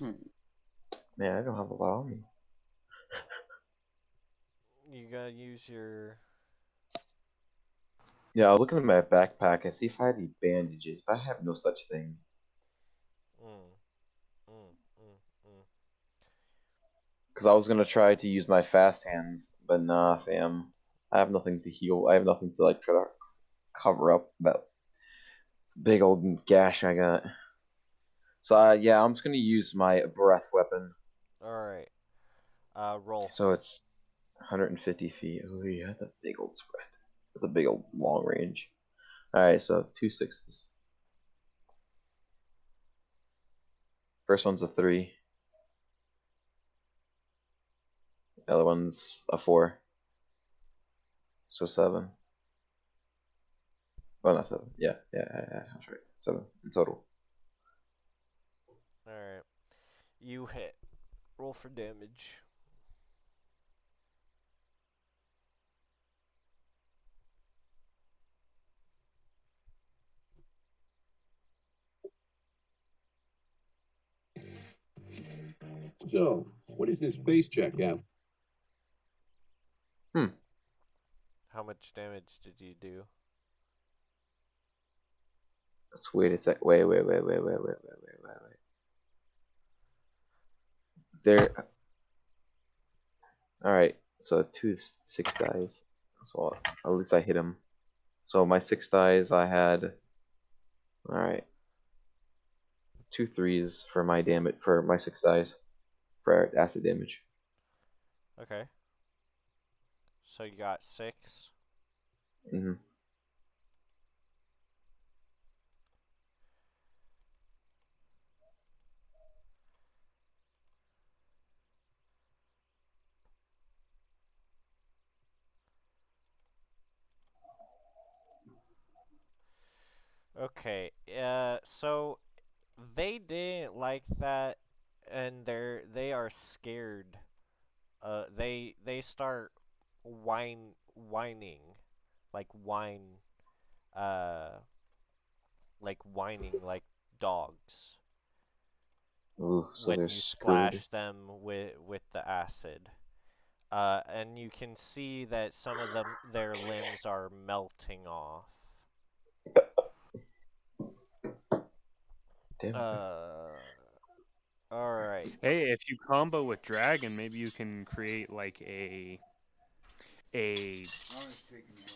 Hmm. Man, I don't have a lot on me. You gotta use your. Yeah, I was looking at my backpack and see if I had any bandages, but I have no such thing. Mm, mm, mm, mm. Because I was gonna try to use my fast hands, but nah, fam. I have nothing to heal. I have nothing to like try to cover up that big old gash I got. So uh, yeah, I'm just gonna use my breath weapon. All right. Uh, roll. So it's 150 feet. Oh yeah, that's a big old spread. That's a big old long range. All right, so two sixes. First one's a three. The other one's a four. So seven. Oh, not seven. Yeah, yeah, yeah, yeah. That's right. Seven in total. All right. You hit. Roll for damage. So, what is this base check at? Hmm. How much damage did you do? Let's wait a sec. Wait, wait, wait, wait, wait, wait, wait, wait, wait, wait. There. All right. So two six dies. So at least I hit him. So my six dies, I had. All right. Two threes for my damage for my six dies, for acid damage. Okay. So you got six. hmm Okay. Uh, so they didn't like that, and they're they are scared. Uh, they they start whine whining, like whine, uh, like whining like dogs Ooh, so when you screwed. splash them with with the acid. Uh, and you can see that some of them their limbs are melting off. Damn. Uh, all right. Hey, if you combo with dragon, maybe you can create like a a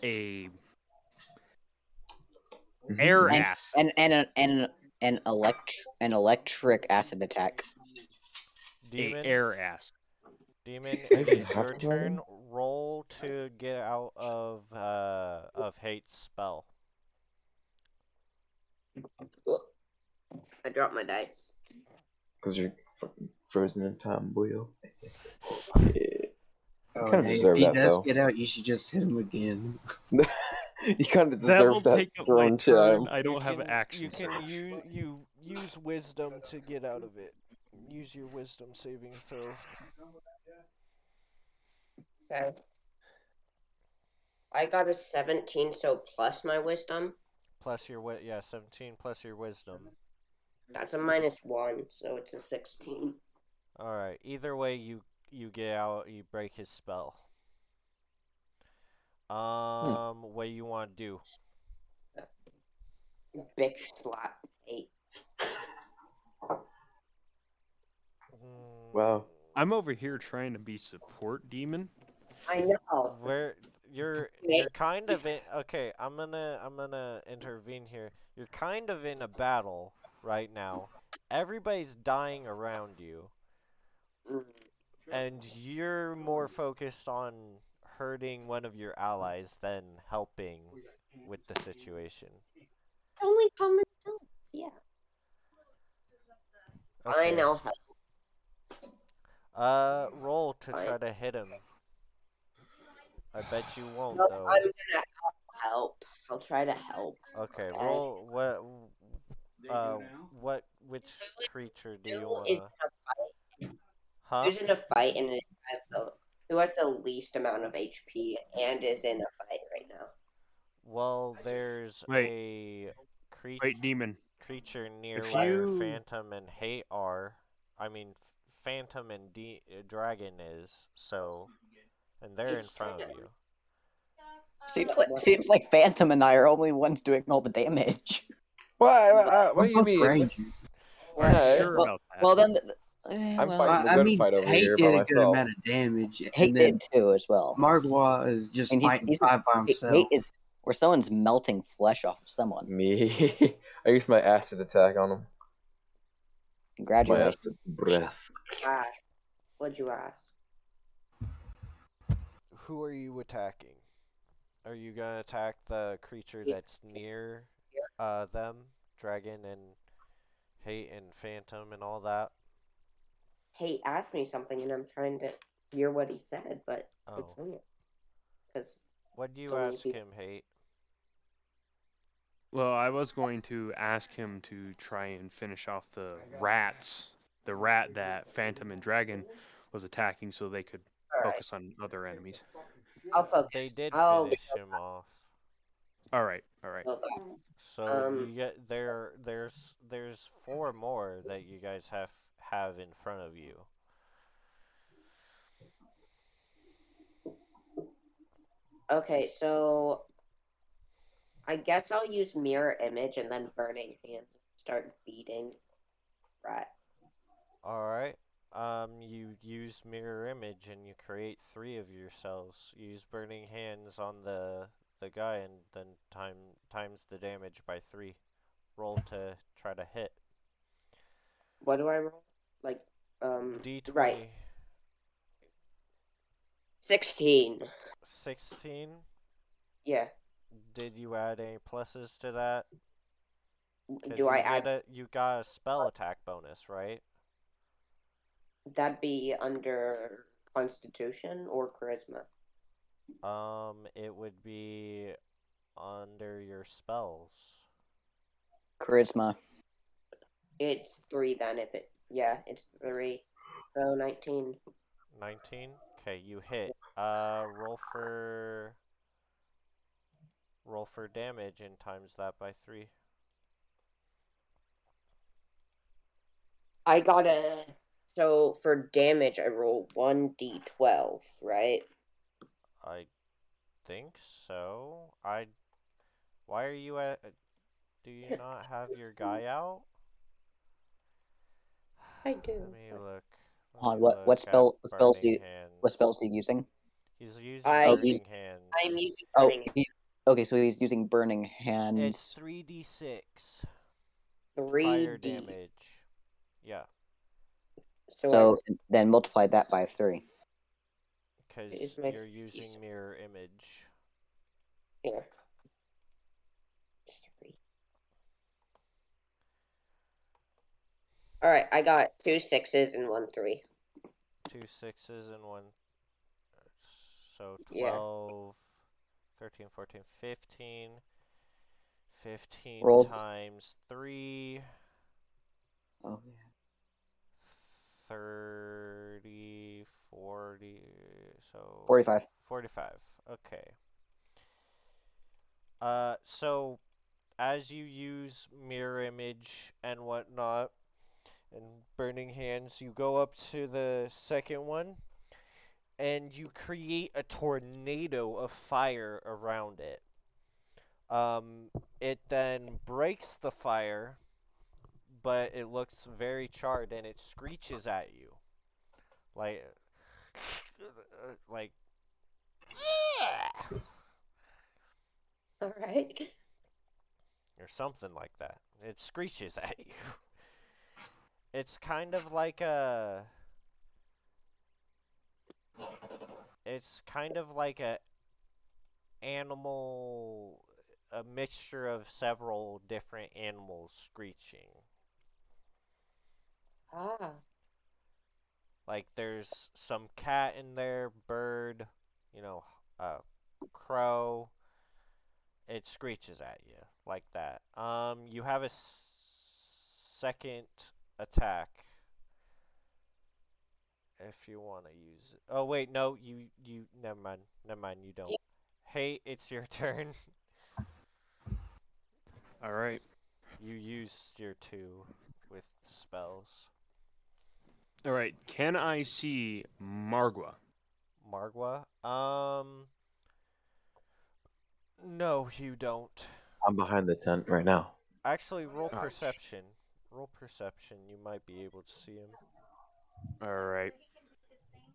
a Mhm. air And acid. and and a, and an elect an electric acid attack. Demon? a air acid. Demon, Maybe it is your turn. Roll to get out of uh of hate spell. I dropped my dice. Because you're fucking frozen in time, boyo. Yeah. Oh, Kinda hey, if deserve he that, does though. get out, you should just hit him again. you kind of That will deserve that take up my throwing shit at turn. I don't you have can, an action. You can surge. you you use wisdom to get out of it. Use your wisdom saving throw. Okay. I got a 17, so plus my wisdom. Plus your wi- yeah, 17 plus your wisdom. That's a minus one, so it's a 16. All right. Either way, you you get out, you break his spell. Um, what you want to do? Bitch slap eight. Mm, Wow. I'm over here trying to be support demon. I know. Where you're you're kind of in okay, I'm gonna I'm gonna intervene here. You're kind of in a battle right now. Everybody's dying around you, Mm. and you're more focused on hurting one of your allies than helping with the situation. Only common sense, yeah. I know. how- Uh, roll to I- try to hit him. I bet you won't No, though. I'm gonna help. I'll try to help. Okay, okay. roll what They uh do now? what which creature do you wanna in a fight? Huh? Who's in a fight and it has the who has the least amount of HP and is in a fight right now? Well, there's Wait. a creature Wait, demon. creature near If where you- Phantom and Hate are. I mean, Phantom and D- uh, Dragon is so, and they're in front of you. Seems like seems like Phantom and I are only ones doing all the damage. Why? Uh, what do you mean? Rangers. We're Yeah, sure well- about that. Well then, th- eh, I'm well, fighting I, the I mean, fight over Hate here did by a good amount of damage. Hate did too as well. Margwa is just And he's- fighting he's- five by himself. Hate is where someone's melting flesh off of someone. Me. I used my acid attack on him. My acid breath. Ah, what'd you ask? Who are you attacking? Are you gonna attack the creature Yeah. that's near uh them, Dragon and Hate and Phantom and all that? Hate asked me something and I'm trying to hear what he said, but it's Oh, weird. Because what do you ask people- him, Hate? Well, I was going to ask him to try and finish off the rats, the rat that Phantom and Dragon was attacking, so they could alright, focus on other enemies. I'll focus. They did I'll finish him off. All right, all right. So Um, you get there. There's there's four more that you guys have have in front of you. Okay, so I guess I'll use mirror image and then burning hands start beating Right. All right. Um, you use mirror image and you create three of yourselves. Use burning hands on the the guy and then time times the damage by three. Roll to try to hit. What do I roll? Like um D twenty right. Sixteen. sixteen. Yeah. Did you add any pluses to that? Do I add a, you got a spell attack bonus, right? that'd be under constitution or charisma? Um, it would be under your spells. Charisma. It's three then if it yeah, it's three. So nineteen. 19? Okay, you hit. Uh, roll for... Roll for damage and times that by 3. I got a so for damage I roll one D twelve, right? I think so. I... Why are you at... Do you not have your guy out? I do. Let me look. let Hold on, me what- what look spell- at what spells Burning do Hands. What spells are you using? He's using I- Oh, Burning he's- Hands. I'm using Oh, burning he's okay. So he's using burning It's hands. 3d6 three fire D damage. Yeah. So, So then multiply that by three. Because you're piece- using mirror image. here. All right, I got two sixes and one three. Two sixes and one. So Yeah. 12, 13, 14, 15. 15 Roll. times 3. Oh, 30, 40. So. 45. 45. Okay. Uh, so as you use mirror image and whatnot and burning hands, you go up to the second one and you create a tornado of fire around it. Um, it then breaks the fire, but it looks very charred and it screeches at you. Like, like, Yeah All right. or something like that. It screeches at you. It's kind of like a. It's kind of like a animal, a mixture of several different animals screeching. Ah. Like there's some cat in there, bird, you know, uh, crow. It screeches at you like that. Um, you have a s- second attack if you want to use it. Oh wait, no, you you never mind, never mind, you don't. Hey, it's your turn. All right. You used your two with spells. All right. Can I see Margwa? Margwa. Um. No, you don't. I'm behind the tent right now. Actually, roll Oh, sh- perception. Roll perception. You might be able to see him. All right.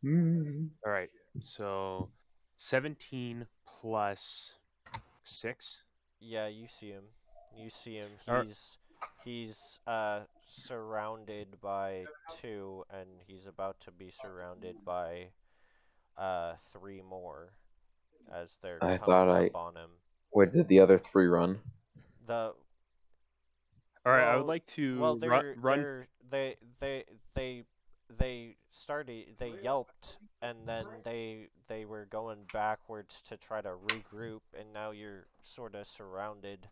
All right. So, 17 plus six. Yeah, you see him. You see him. Ar- He's he's uh surrounded by two, and he's about to be surrounded by uh three more as they're I coming thought up I- on him. Where did the other three run? The All right. I would like to well, they're, run. they're they they they they started they yelped and then they they were going backwards to try to regroup and now you're sort of surrounded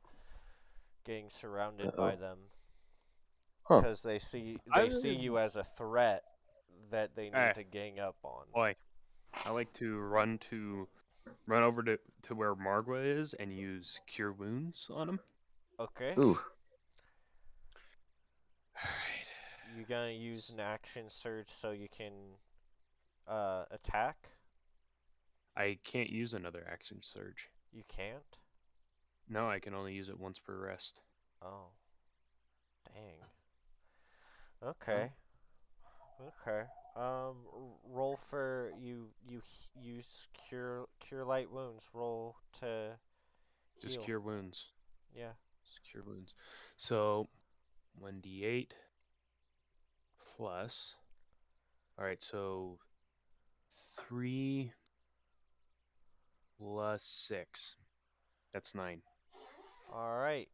getting surrounded by Uh-oh. them Huh. because they see I they see you as a threat that they need Eh. to gang up on Boy, I like to run to run over to to where Margwa is and use cure wounds on him. okay Ooh, All right. you gonna use an action surge so you can uh attack I can't use another action surge. you can't No, I can only use it once per rest. Oh. Dang. Okay. Okay. Um, roll for you. You h- use cure cure light wounds. Roll to Heal. Just cure wounds. Yeah. Just cure wounds. So, 1d8 plus. Alright, so 3 plus 6. That's 9. All right.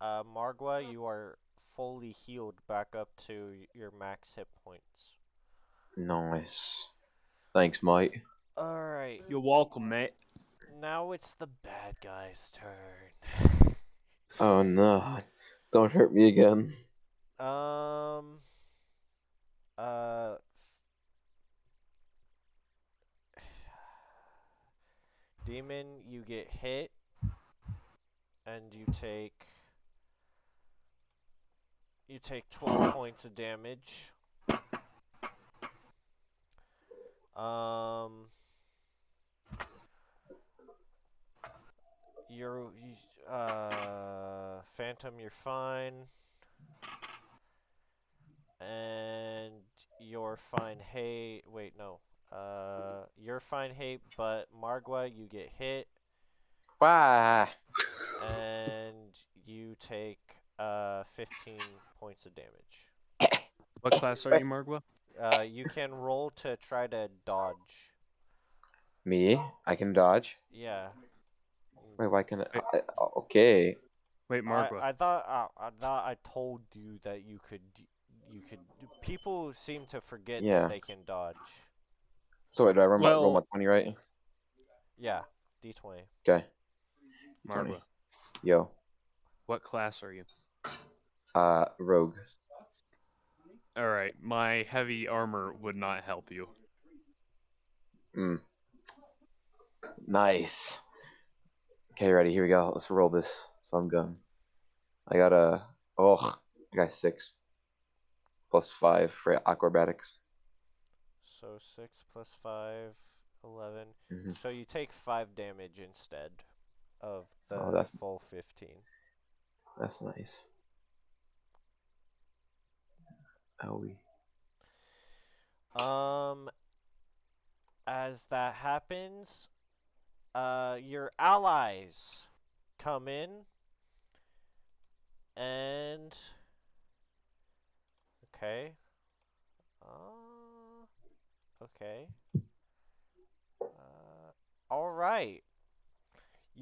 Uh, Margwa, you are fully healed back up to your max hit points. nice. Thanks, mate. All right. You're welcome, mate. Now it's the bad guy's turn. Oh no! Don't hurt me again. Um. Uh. Demon, you get hit, and you take. You take twelve points of damage. Um. You're, you, uh, Phantom, you're fine. And you're fine, hey, wait, no. Uh, you're fine, hey, but Margwa, you get hit, Why? And you take, uh, 15 points of damage. What class are you, Margwa? Uh, you can roll to try to dodge. Me? I can dodge. Yeah. Wait, why can I? I- okay. Wait, I, Margwa. I thought uh, I thought I told you that you could you could. People seem to forget Yeah. that they can dodge. So wait, do I roll, my, roll my twenty right? Yeah, D twenty. Okay. Twenty. Margwa, Yo. what class are you? Uh, rogue. All right, my heavy armor would not help you. Hmm. Nice. Okay, ready. Here we go. Let's roll this sun gun. I got a. Oh, I got six. Plus five for acrobatics. So six plus five, eleven. Mhm. So you take five damage instead of the Oh, that's- full fifteen. That's nice. Owie. Um, as that happens, uh, your allies come in, and okay, uh, okay, uh, all right.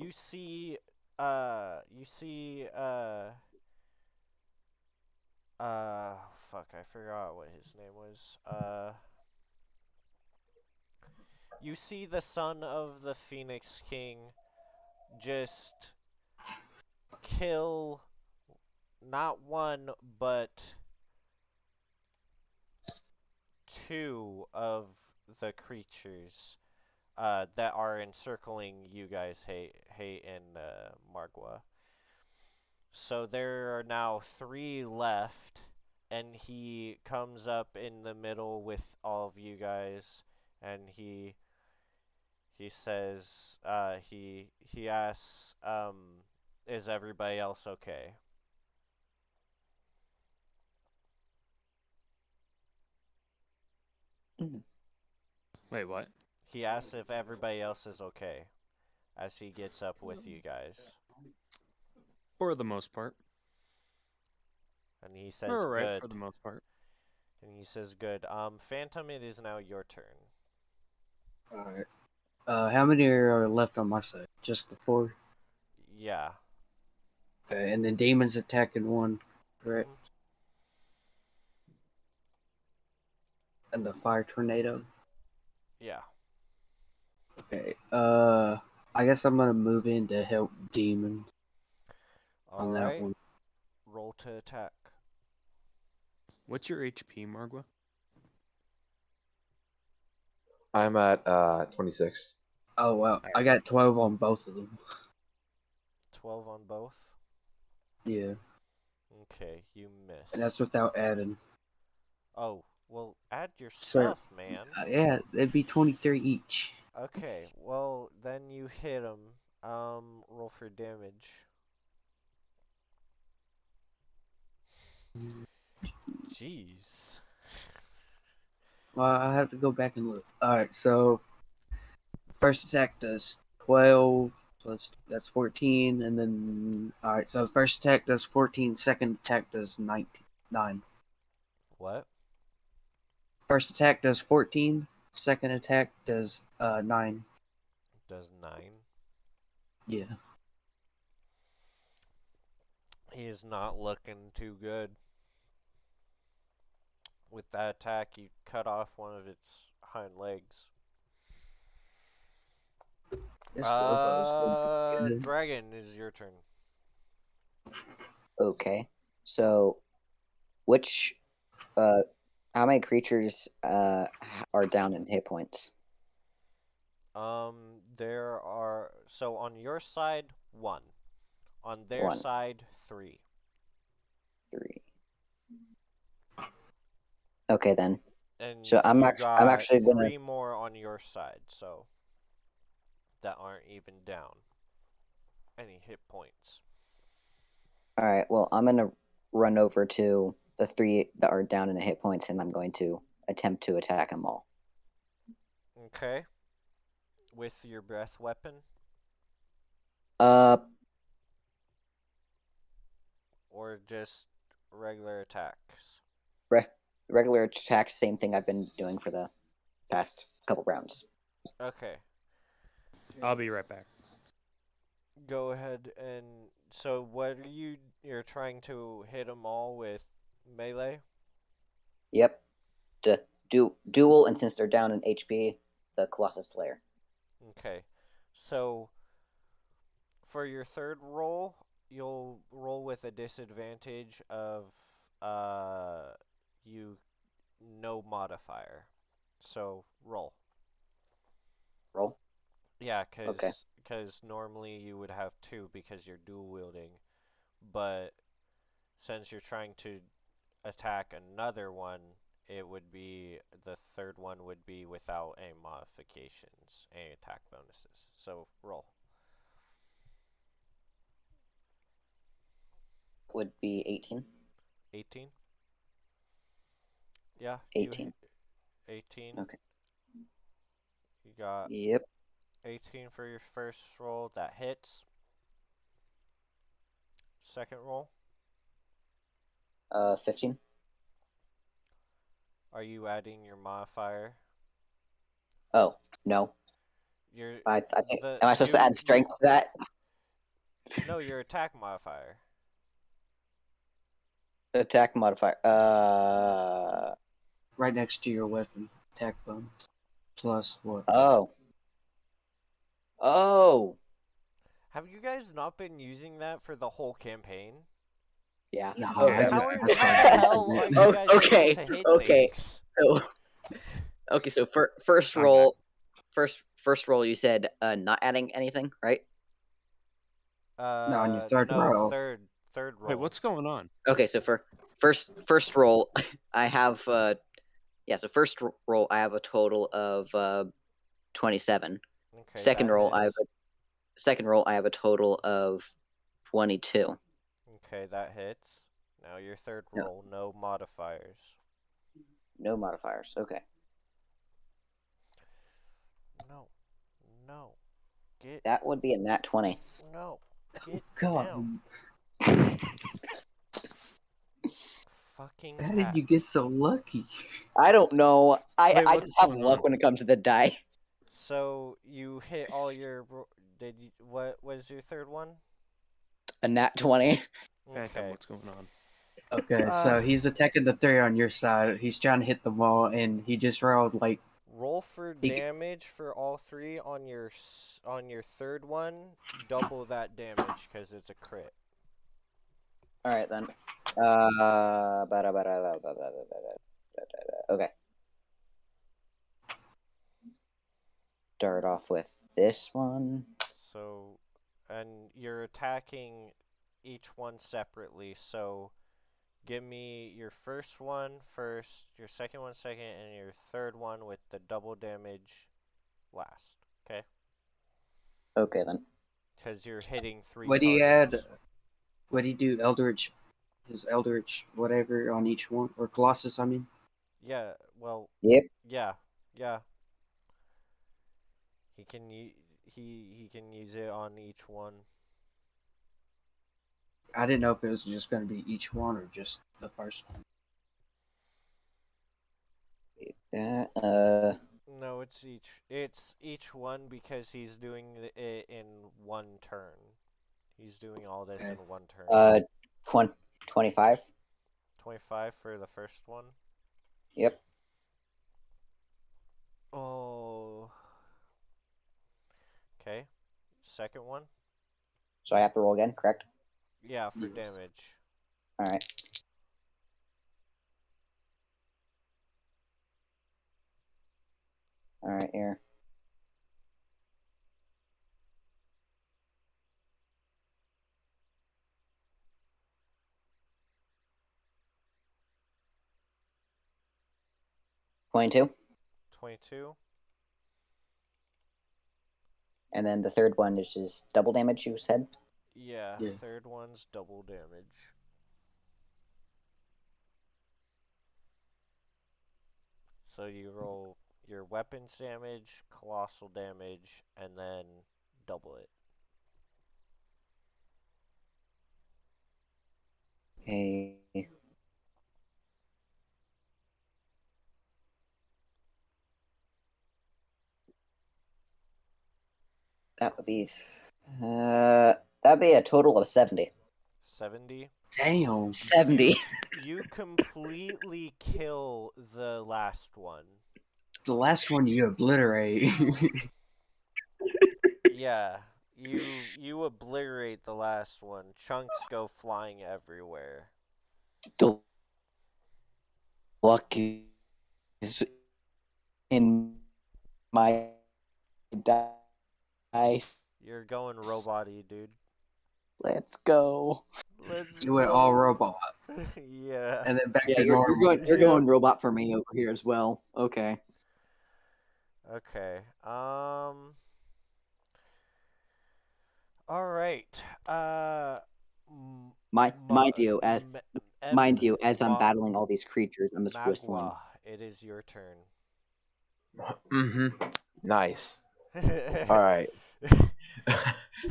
You see, uh, you see, uh. Uh, fuck, I forgot what his name was. Uh, you see the son of the Phoenix King just kill not one, but two of the creatures uh, that are encircling you guys, Hate, Hate and uh, Margwa. So there are now three left, and he comes up in the middle with all of you guys, and he he says uh, he he asks, um, "Is everybody else okay?" Wait, what? He asks if everybody else is okay, as he gets up with you guys, For the most part. and he says, We're alright "Good." for the most part. And he says, "Good." Um, Phantom, it is now your turn. Alright. Uh, how many are left on my side? Just the four? Yeah. Okay, and then demons attacking one, correct? And the fire tornado. Yeah. Okay. Uh, I guess I'm gonna move in to help demon All on right. that one. Roll to attack. What's your HP, Margwa? I'm at uh 26. Oh wow, I got twelve on both of them. 12 on both. Yeah, Okay, you miss. and that's without adding. Oh, well, add your Sir. stuff, man. Uh, yeah, it'd be twenty-three each. Okay, well, then you hit him. Um, roll for damage. Jeez. Well, I have to go back and look. All right, so first attack does twelve plus that's fourteen, and then all right, so first attack does 14, second attack does 19, nine. What? First attack does 14, second attack does uh nine. Does 9. Yeah. He is not looking too good. With that attack, you cut off one of its hind legs. Uh, gonna be good. Dragon is your turn. Okay. So, which, uh, how many creatures uh are down in hit points? Um, there are so on your side one, on their One. side three. Three. Okay then. And So I'm actually I'm actually gonna- three more on your side, so that aren't even down any hit points. All right. Well, I'm gonna run over to the three that are down in the hit points, and I'm going to attempt to attack them all. Okay. With your breath weapon, Uh, or just regular attacks. re- regular attacks, same thing I've been doing for the past couple rounds. Okay. I'll be right back. Go ahead and so what are you you're trying to hit them all with melee? Yep. The du- duel, and since they're down in HP, the Colossus Slayer. Okay. So for your third roll, you'll roll with a disadvantage of uh you no modifier. So roll. Roll. Yeah, cuz Okay. cuz normally you would have two because you're dual wielding, but since you're trying to attack another one, it would be the third one would be without any modifications, any attack bonuses. So roll. Would be 18. 18. Yeah. 18. hit 18. Okay. You got Yep. 18 for your first roll. That hits. Second roll. Uh, 15. Are you adding your modifier? Oh, no. Your I, I think. the- am I supposed to add strength to that? no, your attack modifier. Attack modifier. Uh. Right next to your weapon attack bonus. Plus what? Oh. Oh. Have you guys not been using that for the whole campaign? Yeah. No, Okay. I How, are, haven't- how the hell are you Oh, okay, okay. So, okay, so fir- first I'm roll, first first roll, you said uh, not adding anything, right? Uh, on your third no, roll. Third, third roll. Wait, what's going on? Okay, so for first first roll, I have uh, yeah. So first roll, I have a total of uh, twenty seven. Okay, second that roll, I have a second roll, I have a total of twenty two. Okay, that hits. Now your third roll, no modifiers. No modifiers. Okay. No. No. Get That would be a nat 20. No. Oh, get God. Fucking How did you get so lucky? I don't know. I, Wait, I just have luck on? when it comes to the die. So you hit all your did you, what was your third one? A nat 20. Okay, okay what's going on? Okay, uh, so he's attacking the three on your side. He's trying to hit the wall, and he just rolled like. Roll for he... damage for all three on your on your third one. Double that damage because it's a crit. All right then. Uh, okay. Start off with this one. So, and you're attacking each one separately. So, give me your first one first, your second one second, and your third one with the double damage last. Okay? Okay then. Because you're hitting three. what do you add? What do you do? Eldritch, his Eldritch, whatever on each one, or Colossus? I mean, Yeah. Well. Yep. Yeah. Yeah. He can he he can use it on each one. I didn't know if it was just going to be each one or just the first one. That, uh, No, it's each it's each one because he's doing it in one turn. He's doing all this Okay. in one turn. uh, twen- 25. 25 for the first one. Yep. Oh. Okay. Second one? So I have to roll again, correct? Yeah, for Yeah. damage. All right. All right, here. Twenty-two, 22. and then the third one is just double damage. You said. Yeah, yeah, third one's double damage. So you roll your weapons damage, colossal damage, and then double it. Hey. That would be. Uh that'd be a total of 70. 70. Damn. 70. You completely kill the last one. The last one you obliterate. Yeah. You you obliterate the last one. Chunks go flying everywhere. the luck is in my dice. You're going robot-y, dude. Let's go. Let's you went all robot. yeah. And then back Yeah, to you're, normal. you're going. You're going robot for me over here as well. Okay. Okay. Um. All right. Uh. My, ma- mind you, as m- mind you, as I'm battling all these creatures, I'm just whistling. It is your turn. Mm-hmm. Nice. All right.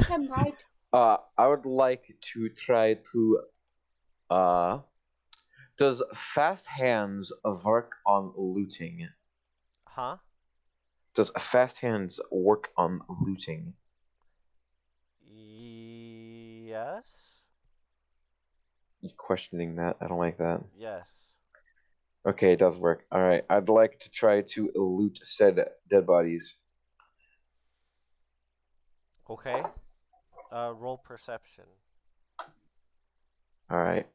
I'm right. Uh, I would like to try to. Uh, does fast hands work on looting? Huh? Does fast hands work on looting? Yes. You questioning that? I don't like that. Yes. Okay, it does work. All right, I'd like to try to loot said dead bodies. Okay. Uh, roll perception. All right.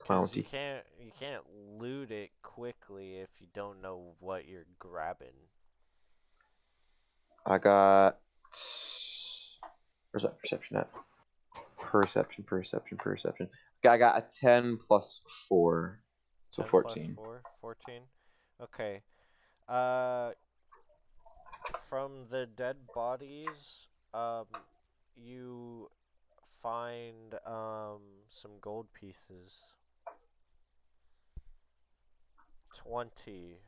'Cause You can't you can't loot it quickly if you don't know what you're grabbing. I got. Where's that perception at? Perception, perception, perception. I got a 10 plus 4. So 10 plus 14. 4, 14. Okay. Uh, from the dead bodies, um, you find um some gold pieces. Twenty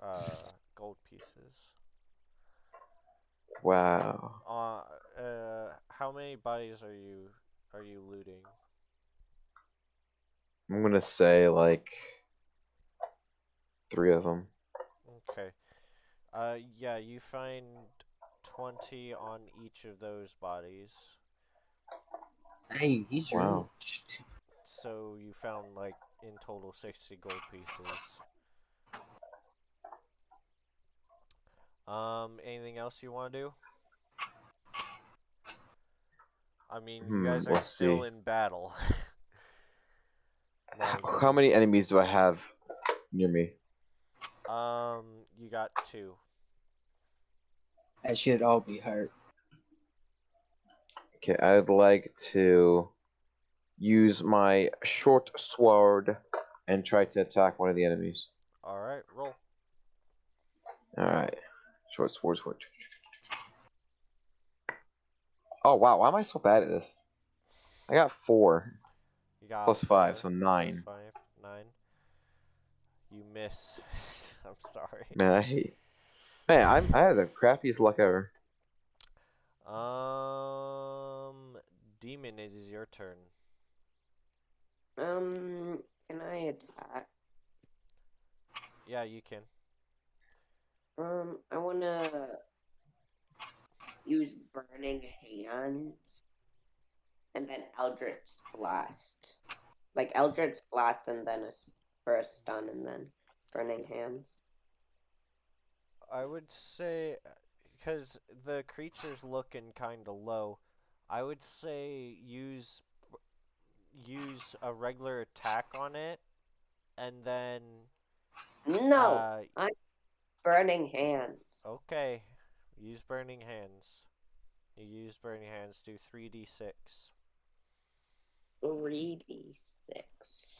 uh gold pieces. Wow. Uh, uh, how many bodies are you are you looting? I'm gonna say like three of them. Okay. Uh, yeah, you find 20 on each of those bodies. Hey, he's Wow. rich. So you found like in total 60 gold pieces. Um, anything else you want to do? I mean, you Hmm, guys are let's still see. in battle. How many enemies do I have near me? um, you got two. That should all be hurt. Okay, I'd like to use my short sword and try to attack one of the enemies. All right, roll. Alright. Short sword, sword. Oh wow, why am I so bad at this? I got four. You got Plus five, so plus nine. Five, nine. You miss. I'm sorry. Man, I hate. Man, I'm I have the crappiest luck ever. Um, demon, it is your turn. Um, can I attack? Yeah, you can. Um, I wanna use burning hands, and then Eldritch blast, like Eldritch blast, and then a for a stun, and then burning hands. I would say, because the creature's looking kind of low, I would say use use a regular attack on it, and then No, uh, I burning hands. okay, use burning hands. You use burning hands. Do three d six. Three d six.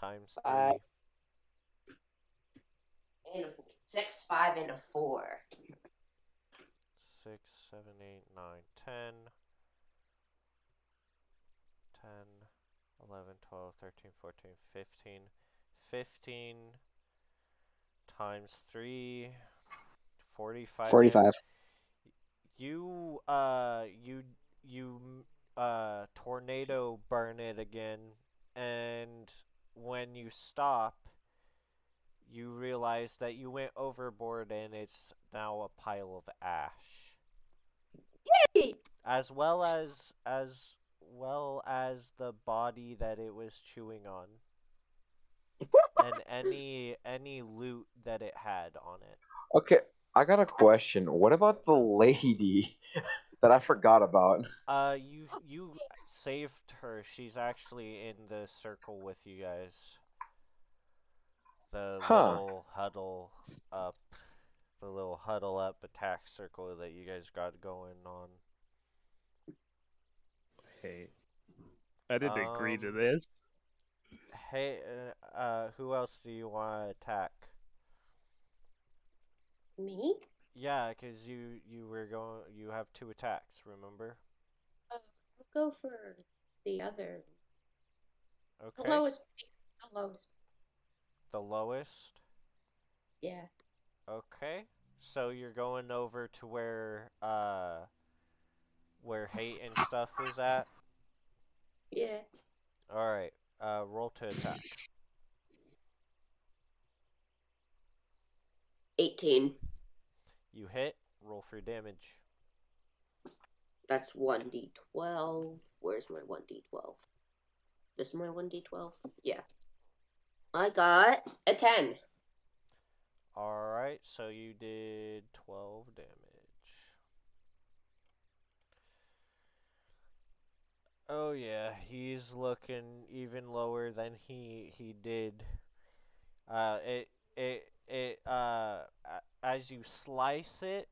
Times three. And a f- six, five, and a four. Six, seven, eight, nine, ten. Ten, eleven, twelve, thirteen, fourteen, fifteen. Fifteen times three. Forty-five. 45. You uh you you uh tornado burn it again and when you stop you realize that you went overboard and it's now a pile of ash. Yay! As well as as well as the body that it was chewing on. and any any loot that it had on it. Okay, I got a question. What about the lady that I forgot about? Uh, you you saved her. She's actually in the circle with you guys. The Huh. little huddle up, the little huddle up attack circle that you guys got going on. Hey, I didn't agree to Um, this. Hey, uh, uh, who else do you want to attack? Me? Yeah, because you you were going. You have two attacks. Remember? Uh, I'll go for the other. Okay. The lowest. The lowest. The lowest. Yeah. Okay. So you're going over to where uh where hate and stuff is at? Yeah. Alright. Uh roll to attack. 18. You hit, roll for damage. That's 1d12. Where's my 1d12? This is my 1d12? Yeah. I got a 10. Alright, so you did twelve damage. Oh yeah, he's looking even lower than he he did. Uh, it it it uh as you slice it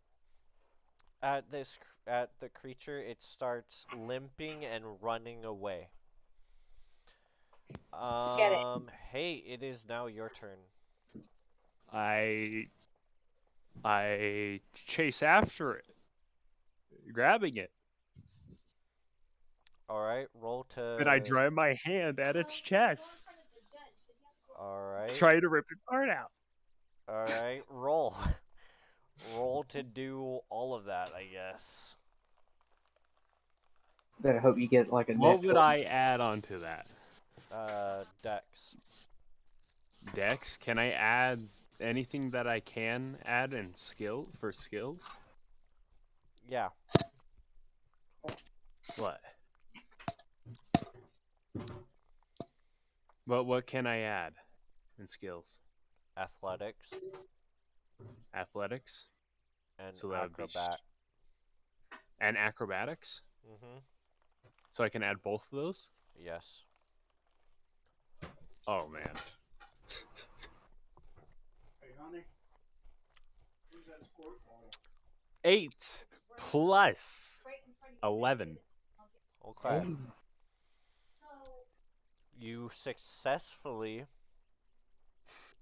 at this at the creature, it starts limping and running away. Get it. Um, hey, it is now your turn. I I chase after it, grabbing it. All right, roll to. Then I drive my hand at its chest, All right. Try to rip its heart out. All right, roll. roll to do all of that, I guess. Better hope you get like a. What net would I add onto that? Uh, Dex. Dex? Can I add anything that I can add in skill for skills? Yeah. What? But what can I add in skills? Athletics Athletics and So that be acrobat. and acrobatics? Mm-hmm. So I can add both of those? Yes. Oh man. Hey, honey. Where's that squirt bottle? Eight plus eleven. Okay. You successfully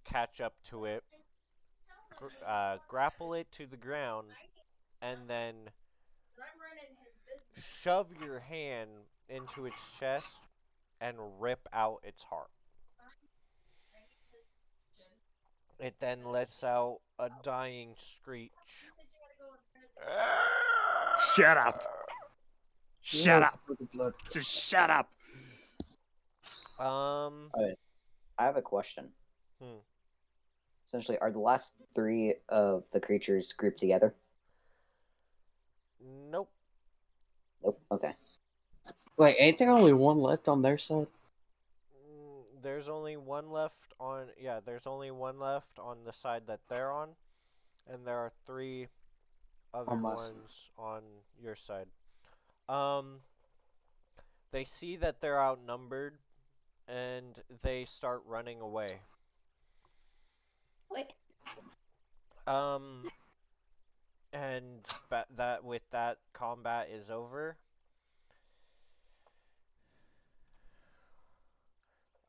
catch up to it, gr- uh, grapple it to the ground, and then shove your hand into its chest and rip out its heart. It then lets out a dying screech. Shut up! Shut up! for the blood. Just shut up! Um, I have a question. Hmm. Essentially, are the last three of the creatures grouped together? nope. Nope. Okay. Wait, ain't there only one left on their side? There's only one left on. Yeah, there's only one left on the side that they're on, and there are three other On ones on your side. Um, they see that they're outnumbered, and they start running away. Wait. Um, and ba- that with that combat is over.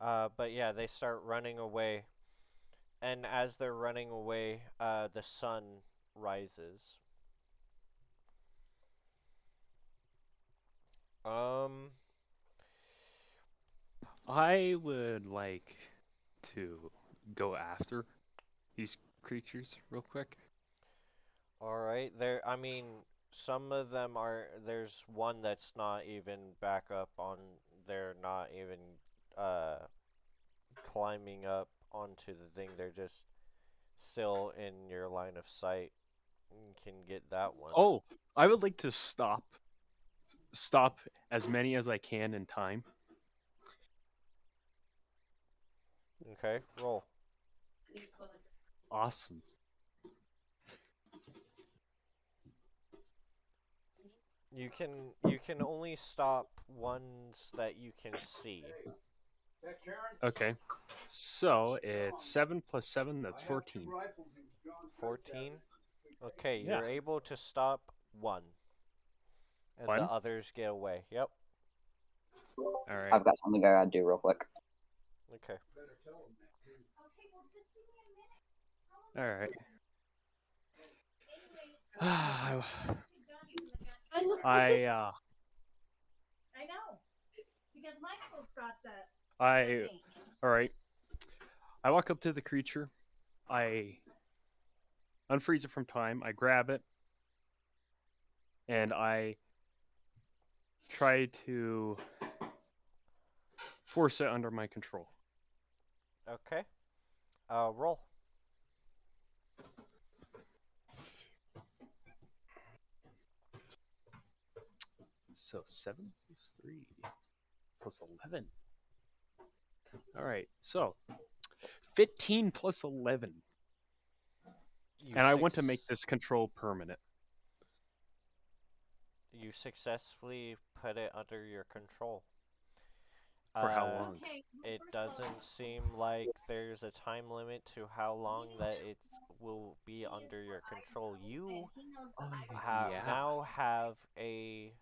Uh, but yeah, they start running away, and as they're running away, uh, the sun rises. Um, I would like to go after these creatures real quick. all right. There, I mean, some of them are. There's one that's not even back up on. They're not even uh climbing up onto the thing. They're just still in your line of sight, you can get that one. Oh, I would like to stop stop as many as I can in time. Okay, roll. Awesome. You can you can only stop ones that you can see. Okay. So it's seven plus seven, that's fourteen. 14. Okay, Yeah. you're able to stop one. And One? the others get away. Yep. Alright. I've got something I gotta do real quick. Okay. Alright. I I. I uh I know. Because Michael's got that. I alright. I walk up to the creature. I unfreeze it from time. I grab it. And I try to force it under my control. Okay. Uh, roll. So 7 plus 3 plus 11. Alright, so 15 plus 11. You and I want to make this control permanent. You successfully put it under your control. For how Uh, long? It first of all, doesn't seem like there's a time limit to how long that it will be under your control. You he Oh, ha- yeah. now have a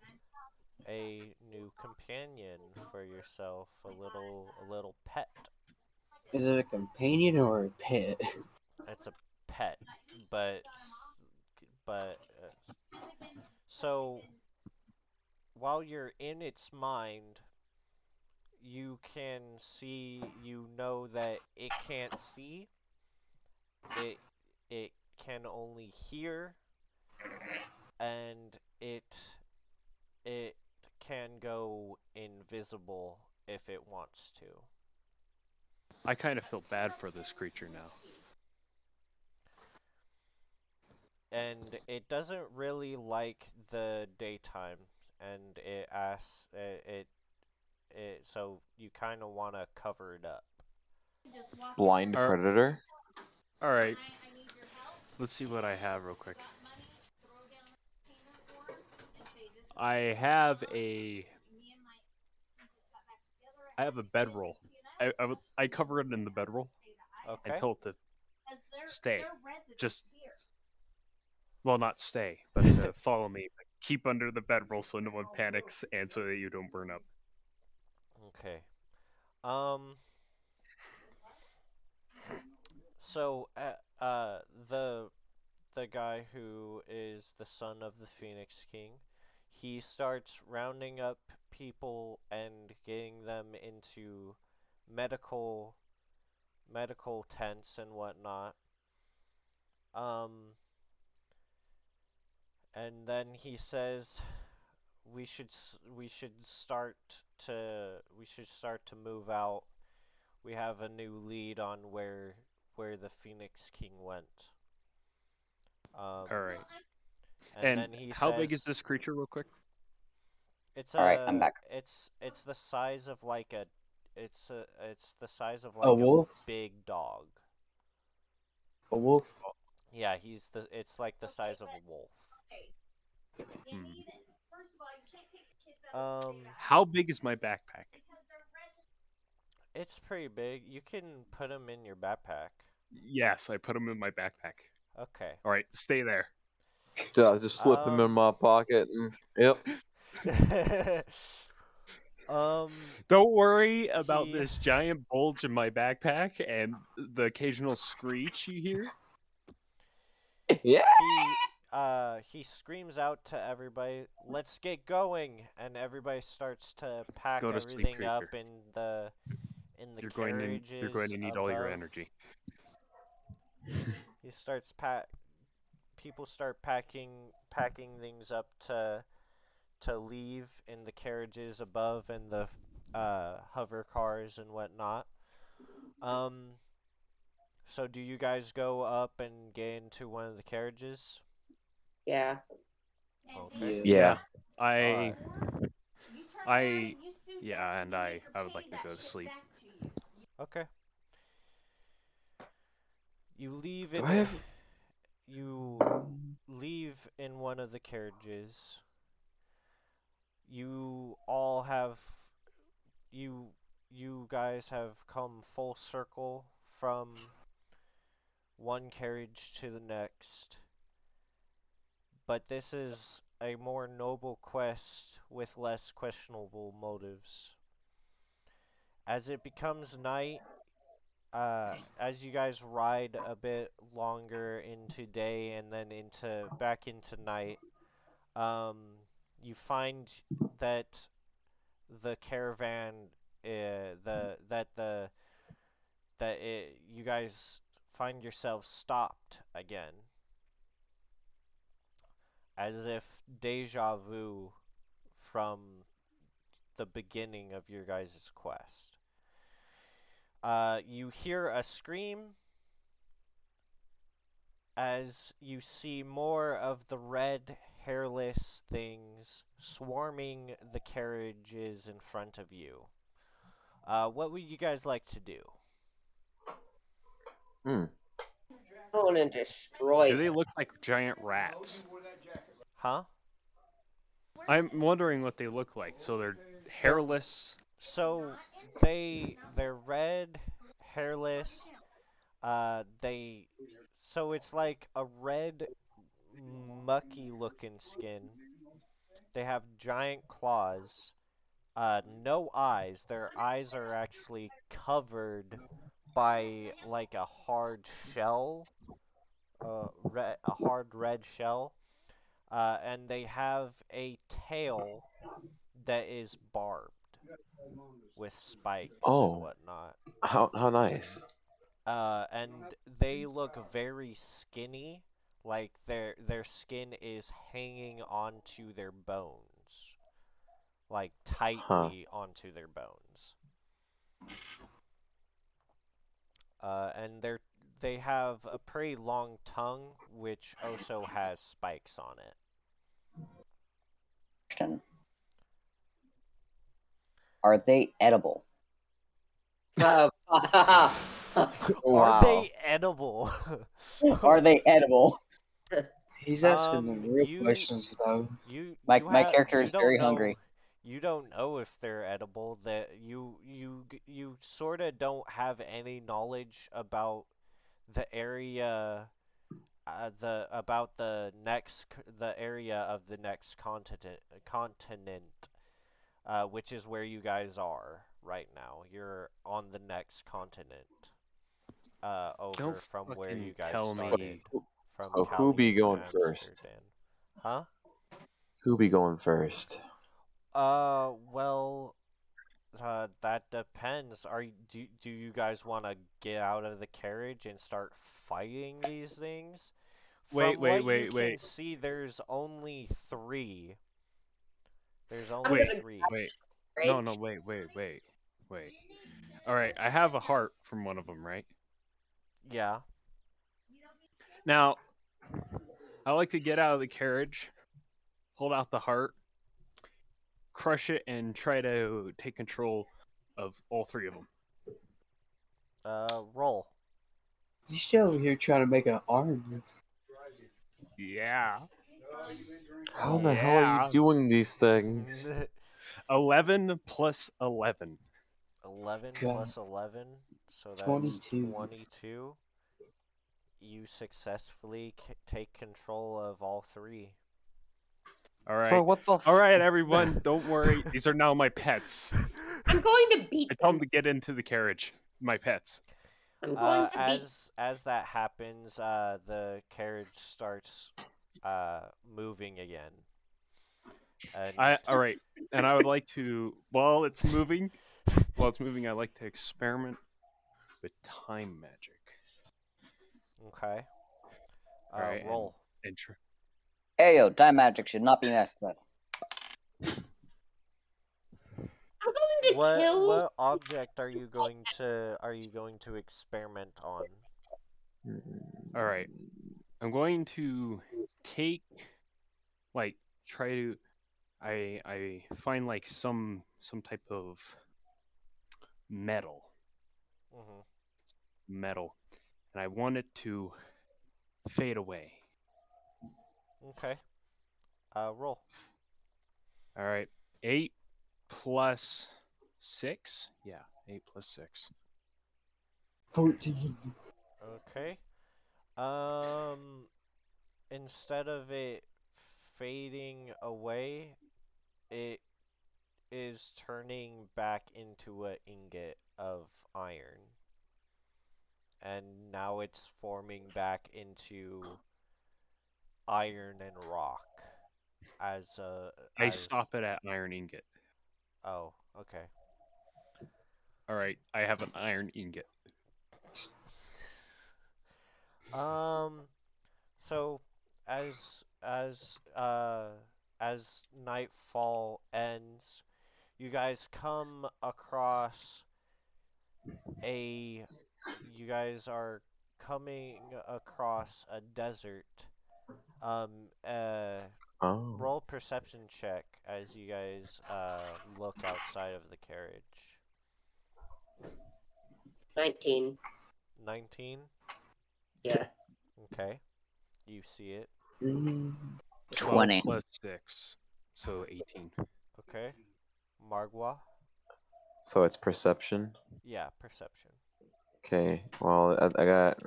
a new companion for yourself, a little a little pet. Is it a companion or a pet? It's a pet, but but uh, so while you're in its mind, you can see, you know that it can't see. It it can only hear, and it it can go invisible if it wants to. I kind of feel bad for this creature now. and it doesn't really like the daytime and it asks it it, it so you kind of want to cover it up Blind Are- predator. Alright, I, I need your help. let's see what I have real quick. Got money, throw down a container for it, and say this is I have a me and my friends got back together. I have a bedroll. I, I, I cover it in the bedroll okay and tell it to Stay. Just- well not stay, but follow me. But keep under the bedroll so no one panics and so that you don't burn up. okay um so uh, uh the the guy who is the son of the phoenix king he starts rounding up people and getting them into medical medical tents and whatnot. Um and then he says we should we should start to we should start to move out. We have a new lead on where where the phoenix king went. Um, Alright. And, And, then he how big is this creature real quick? It's All right, I'm back. It's it's the size of like a it's a it's the size of A like a, wolf? big dog. A wolf? Yeah, he's the it's like the size of a wolf. Hmm. need it. First of all, you can't take the kids out of Um How big is my backpack? because they're residents. it's pretty big. You can put them in your backpack. Yes, I put them in my backpack. Okay. Alright, stay there. Dude, I just slip him in Um, my pocket and yep. um Don't worry about He- this giant bulge in my backpack and the occasional screech you hear. Yeah. he uh he screams out to everybody, "Let's get going!" And everybody starts to pack Go to sleep, everything up in the in the You're going to carriages. you're going to need all your energy. He starts pack. People start packing packing things up to to leave in the carriages above and the uh, hover cars and whatnot. Um, So do you guys go up and get into one of the carriages? Yeah. Okay. Yeah. I Alright. I yeah, and I I would like to go to sleep. Okay. You leave Do I have- you leave in one of the carriages. You all have you you guys have come full circle from one carriage to the next. But this is a more noble quest with less questionable motives. As it becomes night, uh, as you guys ride a bit longer into day and then into back into night, um, you find that the caravan, uh, the that the that it, you guys find yourselves stopped again, as if deja vu from the beginning of your guys' quest. Uh, you hear a scream as you see more of the red, hairless things swarming the carriages in front of you. Uh, what would you guys like to do? Hmm. I want to destroy. Do they look like giant rats? Huh? I'm wondering what they look like. So they're hairless. So they they're red, hairless. Uh, they so it's like a red, mucky looking skin. They have giant claws. Uh, no eyes. Their eyes are actually covered by like a hard shell. Uh, red, a hard red shell. Uh, and they have a tail that is barbed with spikes Oh. and whatnot. How how nice. Uh, and they look very skinny, like their their skin is hanging onto their bones, like tightly onto their bones. Uh, and they're they have a pretty long tongue, which also has spikes on it. Question. Are they edible? Uh, Are they edible? Are they edible? He's asking Um, the real you- questions though. You, My- you my ha- character is very know- hungry. You don't know if they're edible. That you you you sort of don't have any knowledge about the area, uh, the about the next the area of the next continent continent, uh, which is where you guys are right now. You're on the next continent, uh, over Don't from where you guys tell me. From So who be going first? Huh? Who be going first? Uh, well, uh, that depends. Are do do you guys want to get out of the carriage and start fighting these things? Wait, From wait, what you wait, can wait. see, there's only three. There's only Wait, three. Wait. No, no, wait, wait, wait, wait. All right, I have a heart from one of them, right? Yeah. Now, I like to get out of the carriage, hold out the heart, crush it, and try to take control of all three of them. Uh, roll. You still over here trying to make an arm. Yeah. How in the hell are you doing these things? 11 plus 11. 11 God. plus 11, so that's 22. 22. You successfully c- take control of all three. All right. Bro, what the? All right, everyone, don't worry. These are now my pets. I'm going to beat I tell them to get into the carriage. My pets. I'm going Uh, to beat as as that happens, uh, the carriage starts uh, moving again. And I all right, and I would like to while it's moving, while it's moving, I like to experiment with time magic. okay. Uh, Alright, roll. And tr- Ayo, time magic should not be messed with. I'm going to What kill what object are you going to are you going to experiment on? All right. I'm going to take like try to I I find like some some type of metal hmm metal and I want it to fade away. Okay. Uh, roll. All right. 8 plus 6? Yeah, 8 plus 6. 14. Okay. Um, instead of it fading away, it is turning back into an ingot of iron. And now it's forming back into iron and rock as a I as- stop it at iron ingot. Oh, okay. All right, I have an iron ingot. Um, so as as uh as nightfall ends, you guys come across a you guys are coming across a desert. Um, uh, Oh. roll perception check as you guys uh look outside of the carriage. 19. Nineteen. Yeah. Okay, you see it. 20. plus 6, so 18. Okay, Margwa. So it's perception. Yeah, perception. Okay. Well, I, I got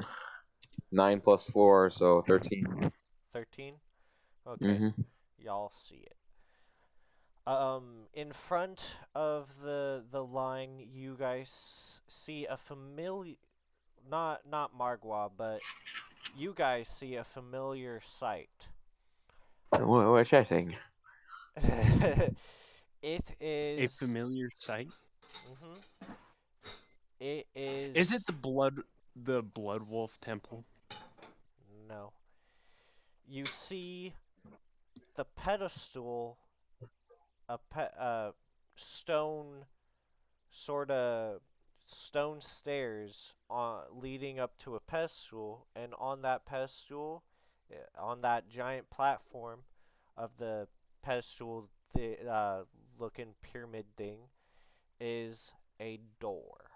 nine plus four, so thirteen. 13 okay Mhm. y'all see it um in front of the the line you guys see a familiar not not margwa but you guys see a familiar sight What, what's that thing? it is A familiar sight? Mhm. it is Is it the blood the blood wolf temple? No. You see the pedestal, a pe- uh, stone, sort of stone stairs on leading up to a pedestal, and on that pedestal, eh, on that giant platform of the pedestal, the uh, looking pyramid thing, is a door.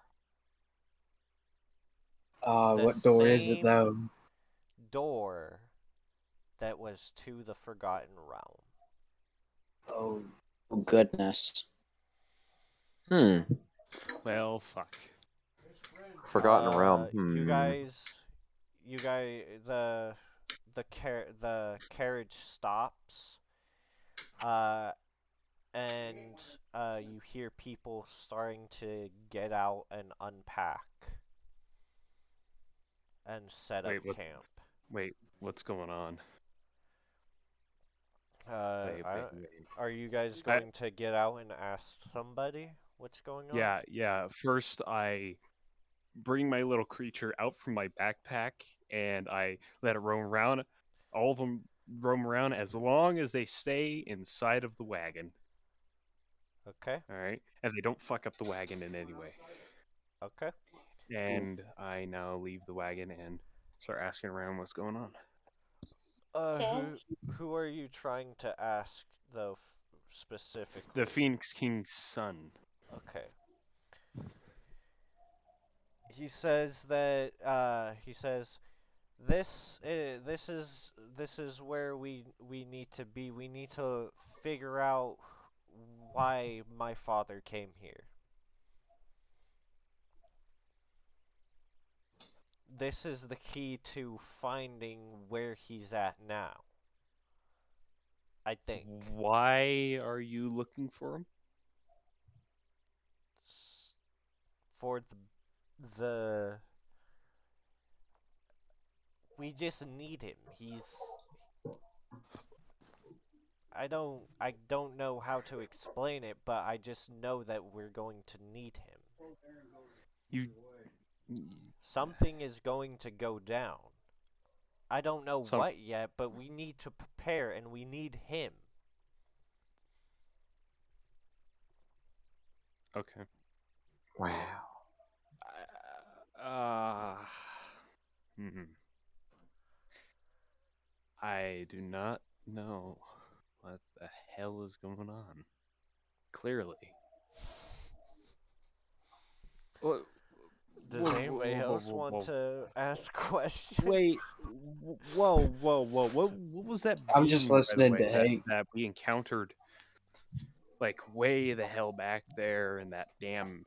Uh, The what door is it though? Door that was to the Forgotten Realm. Oh, Oh, goodness. Hmm. Well, fuck. Forgotten Uh, realm. Hmm. You guys, you guys, the the car the carriage stops, uh, and uh, you hear people starting to get out and unpack and set Wait, up what- camp. Wait, what's going on? Uh, Wait, I wait, don't- are you guys I- going to get out and ask somebody what's going on? Yeah, yeah. First, I bring my little creature out from my backpack and I let it roam around. All of them roam around as long as they stay inside of the wagon. Okay. All right, and they don't fuck up the wagon in any way. Okay. And I now leave the wagon and start asking around what's going on. Uh, who, who are you trying to ask though specifically? The Phoenix King's son. Okay. He says that uh, he says this uh, this is this is where we we need to be. We need to figure out why my father came here. This is the key to finding where he's at now. I think. Why are you looking for him? s- for the the we just need him. He's I don't I don't know how to explain it, but I just know that we're going to need him. You. Something is going to go down. I don't know Some- what yet, but we need to prepare and we need him. Okay. Wow. Uh, Hmm. I do not know what the hell is going on. Clearly. Wha- Does whoa, whoa, anybody whoa, else whoa, want whoa. to ask questions? Wait, whoa, whoa, whoa! What, what was that? I'm just being, by listening way, to that, hate. that we encountered, like way the hell back there in that damn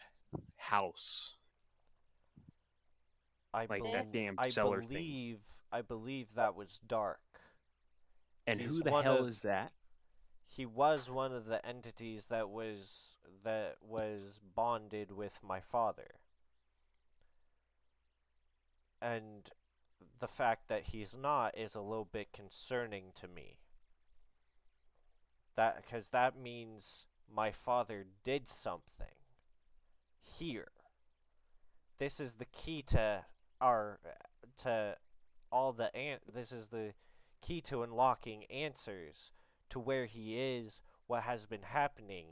house. I, like bel- that damn I cellar thing. believe I believe that was Dark. And He's who the hell of- is that? He was one of the entities that was that was bonded with my father. And the fact that he's not is a little bit concerning to me. That cuz that means my father did something here. This is the key to our uh, to all the an- this is the key to unlocking answers to where he is, what has been happening,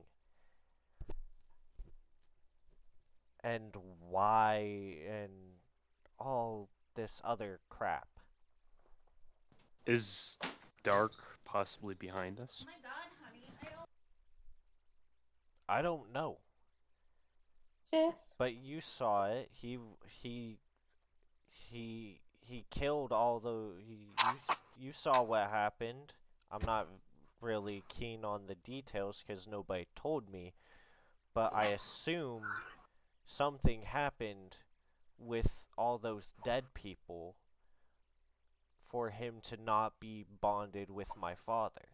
and why, and all this other crap. Is Dark possibly behind us? Oh my god, honey, I don't. I don't know, Sith. but you saw it. He he he he killed all the. He, you, you saw what happened. I'm not really keen on the details because nobody told me, but I assume something happened with all those dead people for him to not be bonded with my father.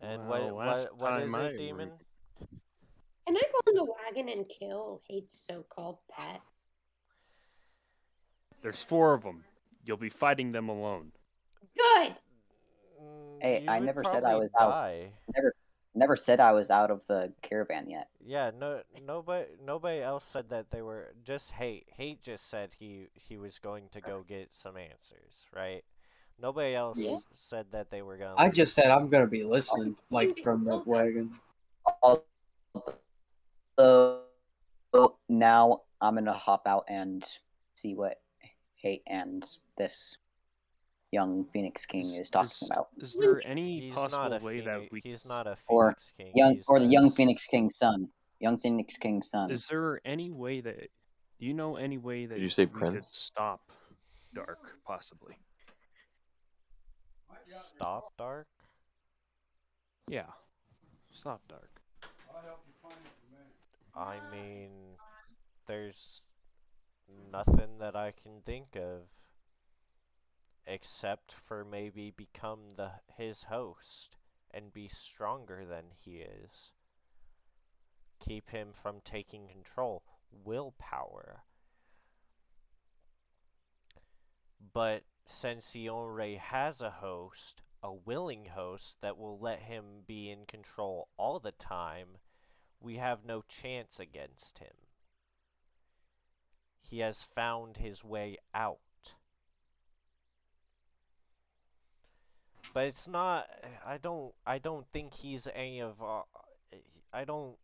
And Well, what what what is time I it, demon? Can I go in the wagon and kill Hate's so-called pet? There's four of them. You'll be fighting them alone. Good. Hey, You I never said I probably was out. Never, never said I was out of the caravan yet. Yeah, no, nobody, nobody else said that they were. Just hate. Hate just said he he was going to go get some answers, right? Nobody else Yeah. said that they were gonna. I just said I'm gonna be listening, like from the wagon. So now I'm gonna hop out and see what Hate and this young Phoenix King is talking is, about, Is there any He's not possible a way that we He's not a or Phoenix King. young he's or the young Phoenix King's son, young Phoenix King's son. Is there any way that do you know any way that Did you say we could Prince? stop Dark possibly? Stop dark. Yeah. Stop Dark. I mean, there's nothing that I can think of except for maybe become the his host and be stronger than he is. Keep him from taking control. Willpower. But since he already has a host, a willing host that will let him be in control all the time, we have no chance against him. He has found his way out. But it's not I don't I don't think he's any of our I don't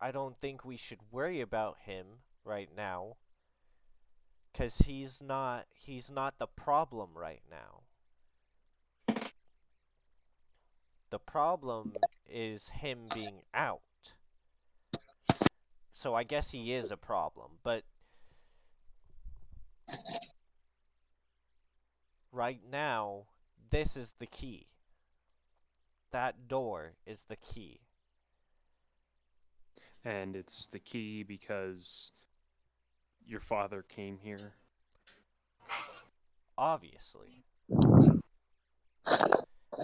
I don't think we should worry about him right now cuz he's not he's not the problem right now. The problem is him being out. So I guess he is a problem, but right now, this is the key. That door is the key. And it's the key because your father came here. Obviously.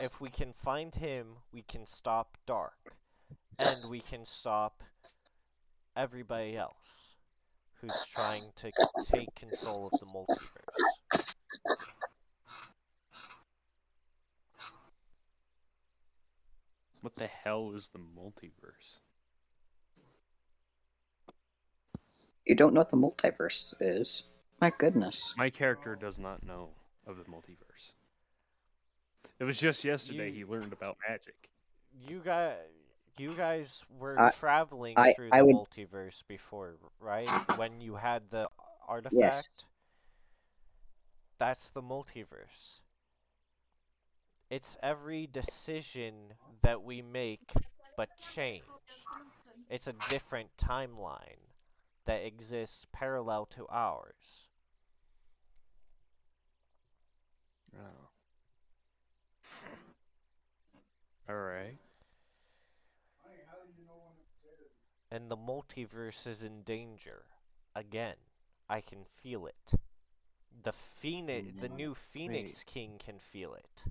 If we can find him, we can stop Dark. And we can stop everybody else who's trying to take control of the multiverse. What the hell is the multiverse? You don't know what the multiverse is? My goodness. My character does not know of the multiverse. It was just yesterday You- he learned about magic. You guys, you guys were I- traveling I- through I the would- multiverse before, right? When you had the artifact, Yes. that's the multiverse. It's every decision that we make but change. It's a different timeline that exists parallel to ours. Oh. Alright. And the multiverse is in danger. Again, I can feel it. The phoenix, the new Phoenix King can feel it.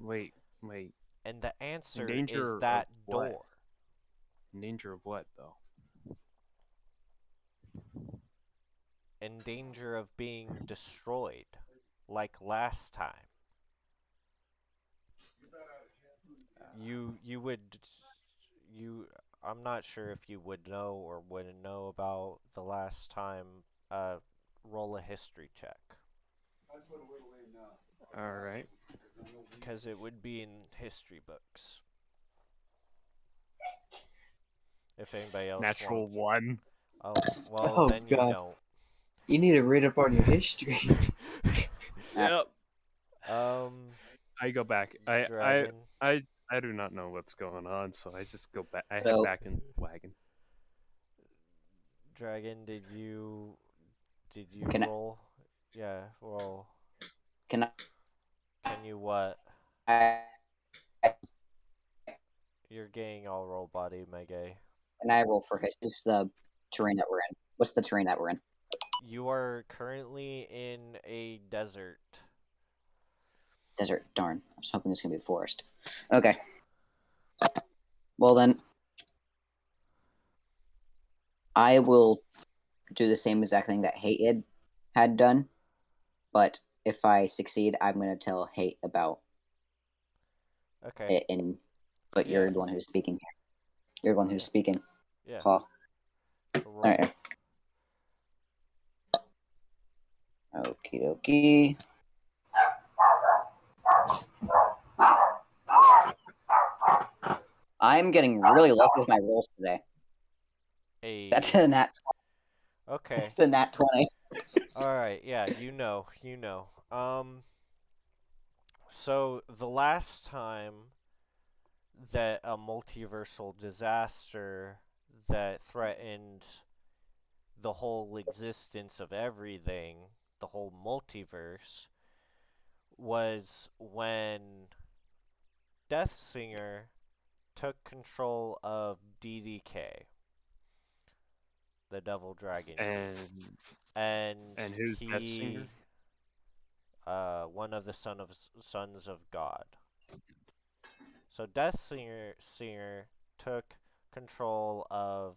Wait, wait. And the answer is that door. In danger of what, though? in danger of being destroyed, like last time. You you would you I'm not sure if you would know or wouldn't know about the last time. Uh, roll a history check Alright. because it would be in history books. If anybody else Natural wants. one. Oh well, Oh, then you God. don't. You need to read up on your history. Yep. Um, I go back. I, I. I I do not know what's going on, so I just go back. I head So- back in the wagon. Dragon, did you did you Can I- roll? Yeah, roll. Can I? Can you what? I You're getting all roll body, Megay. And I roll for his? This is the terrain that we're in. What's the terrain that we're in? You are currently in a desert. Desert. Darn. I was hoping this was gonna be a forest. Okay. Well then, I will do the same exact thing that Hate had, done, but if I succeed, I'm gonna tell Hate about Okay. it. And but you're the one who's speaking here. You're the one who's speaking. Yeah. Paul. roll. Alright. Okie dokie. I'm getting really lucky with my rolls today. A. That's a nat. 20. Okay. It's a nat twenty. All right. Yeah, you know, you know. Um. So the last time that a multiversal disaster that threatened the whole existence of everything, the whole multiverse, was when Death Singer took control of DDK, the Devil Dragon, King. And and and who's he, Singer? Uh, one of the son of sons of God. So Death Singer Singer took control of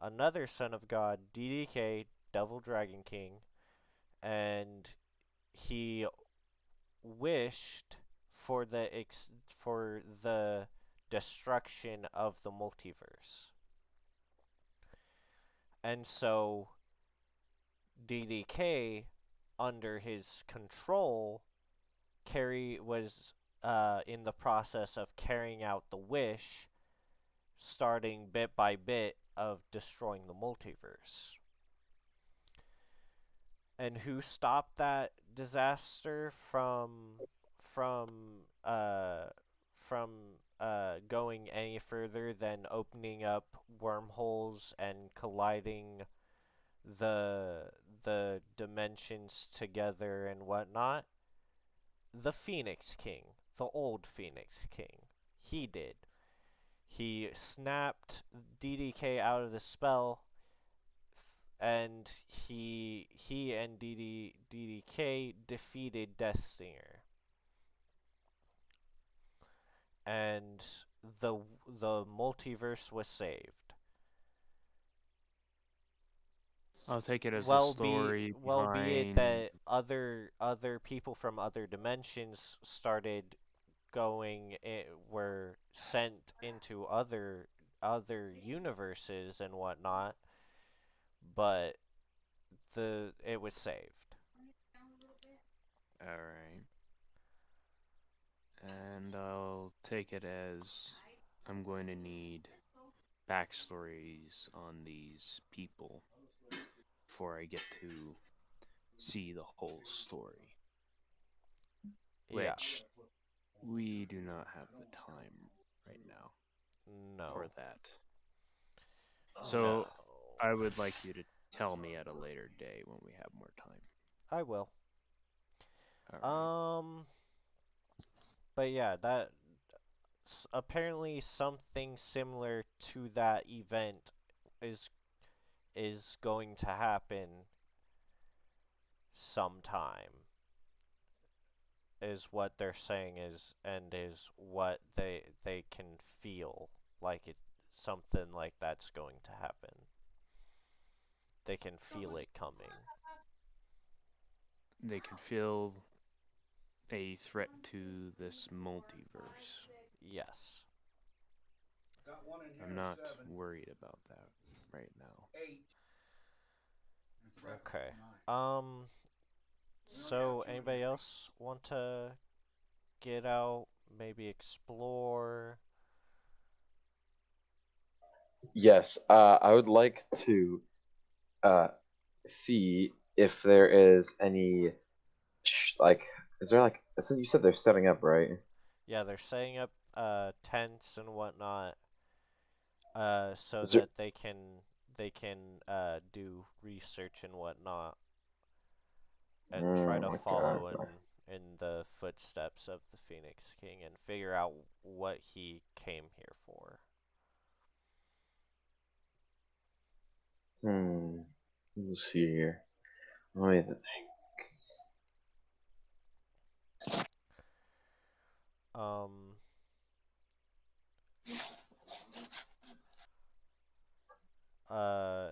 another son of God, DDK, Devil Dragon King, and he wished for the ex- for the destruction of the multiverse. And so DDK under his control carry was uh, in the process of carrying out the wish starting bit by bit of destroying the multiverse. And who stopped that disaster from from uh from uh going any further than opening up wormholes and colliding the the dimensions together and whatnot? The Phoenix King, the old Phoenix King. He did. He snapped DDK out of the spell and he he and DD, DDK defeated Death Singer. And the the multiverse was saved. I'll take it as well a story be well be it that other other people from other dimensions started going i- were sent into other other universes and whatnot but the it was saved Alright. And I'll take it as I'm going to need backstories on these people before I get to see the whole story. Yeah. Which we do not have the time right now No. for that. Oh, So No. I would like you to tell me at a later day when we have more time. I will. Alright. Um. But yeah, that apparently something similar to that event is is going to happen sometime. Is what they're saying is and is what they they can feel like it something like that's going to happen. They can feel it coming. they can feel a threat to this multiverse. Yes. Got one in here I'm not worried about that right now. eight. and threat Okay. Um. So, anybody else want to get out, maybe explore? Yes, uh, I would like to uh, see if there is any, sh- like, is there like, since you said they're setting up, right? Yeah, they're setting up uh tents and whatnot, uh, so Is there- that they can they can uh do research and whatnot, and try Mm, to follow okay. in in the footsteps of the Phoenix King and figure out what he came here for. Hmm. Let's see here. Let me think. Um. Uh.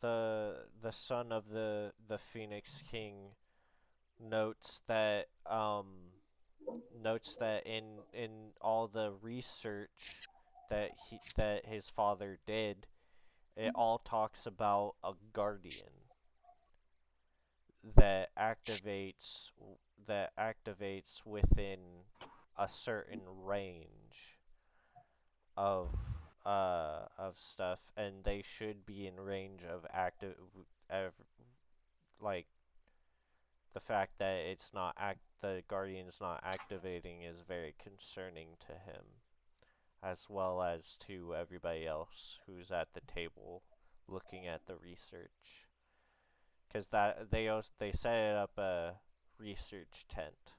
The the son of the the Phoenix King notes that um notes that in in all the research that he that his father did, it all talks about a guardian that activates that activates within a certain range of uh of stuff and they should be in range of active like the fact that it's not act the guardian's not activating is very concerning to him as well as to everybody else who's at the table looking at the research because that they also they set up a research tent.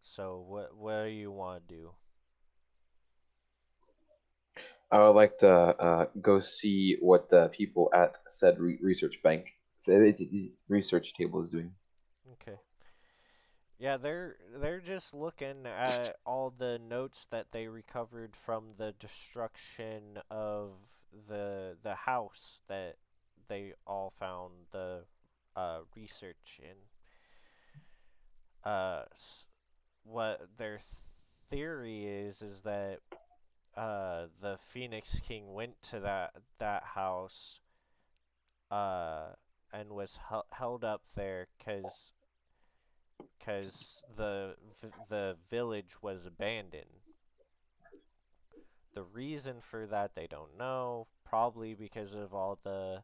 So what what do you want to do? I would like to uh, go see what the people at said re- research bank, said research table is doing. Okay. Yeah, they're they're just looking at all the notes that they recovered from the destruction of the the house that they all found the uh, research in. Uh, what their theory is is that uh, the Phoenix King went to that that house uh, and was hel- held up there because because the v- the village was abandoned. The reason for that they don't know, probably because of all the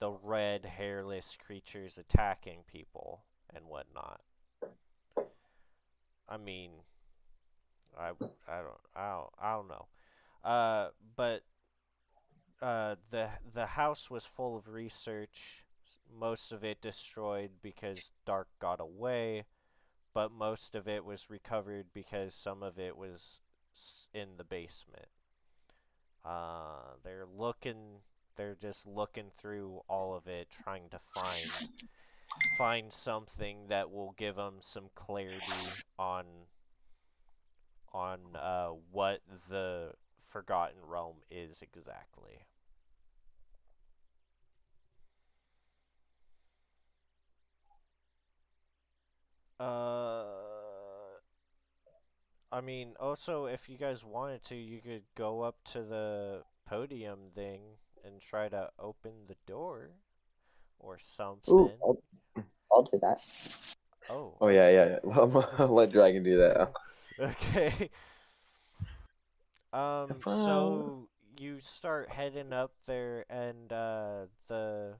the red hairless creatures attacking people and whatnot. I mean, I, I don't I don't I don't know, uh, but uh, the the house was full of research. Most of it destroyed because Dark got away, but most of it was recovered because some of it was in the basement. Uh, they're looking. They're just looking through all of it, trying to find find something that will give them some clarity on on uh, what the Forgotten Realm is exactly. Uh, I mean, also, if you guys wanted to, you could go up to the podium thing and try to open the door or something. Ooh, I'll, I'll do that. Oh, Oh yeah, yeah. yeah. I'll let Dragon do that. Okay. Um, so you start heading up there, and uh, the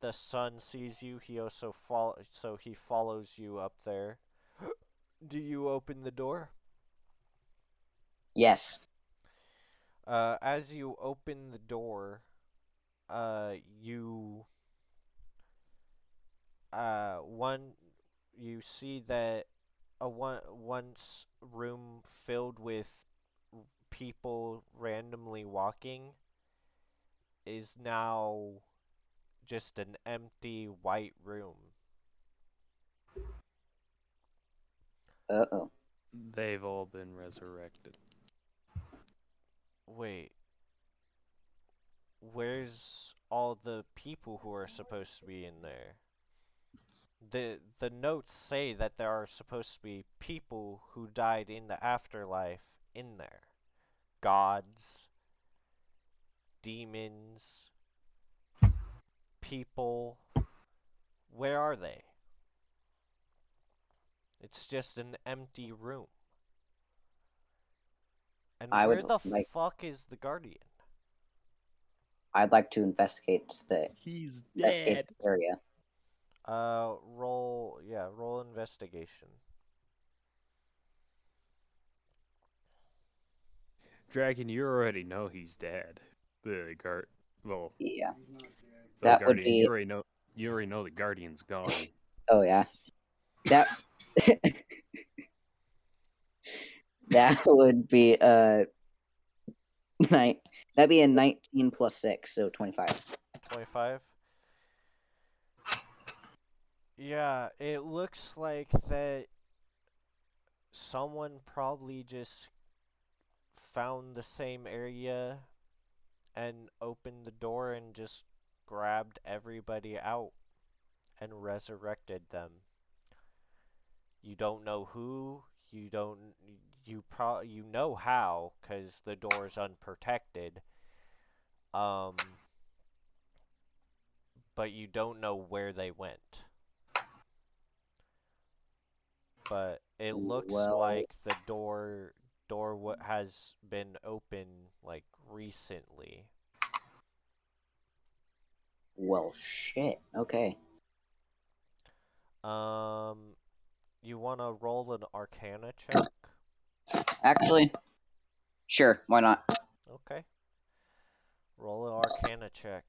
the son sees you. He also fall, so he follows you up there. Do you open the door? Yes. Uh, as you open the door, uh, you uh one you see that a one once room filled with people randomly walking is now just an empty white room. Uh oh. They've all been resurrected. Wait. Where's all the people who are supposed to be in there? The the notes say that there are supposed to be people who died in the afterlife in there. Gods, demons, people. Where are they? It's just an empty room. And I where the like- fuck is the guardian? I'd like to investigate the He's investigate the area. Uh, roll, yeah, roll investigation. Dragon, you already know he's dead. The guard. Well, Yeah. the That would be- You already know. You already know the guardian's gone. Oh yeah. That that would be uh night. That'd be a nineteen plus six, so twenty-five. 25. Yeah, it looks like that someone probably just found the same area and opened the door and just grabbed everybody out and resurrected them. You don't know who, you don't you pro you know how cuz the door's unprotected. Um but you don't know where they went. But it looks Well- like the door door what has been open like recently. Well, shit. Okay. Um, you want to roll an Arcana check? Actually, sure. Why not? Okay. Roll an Arcana check.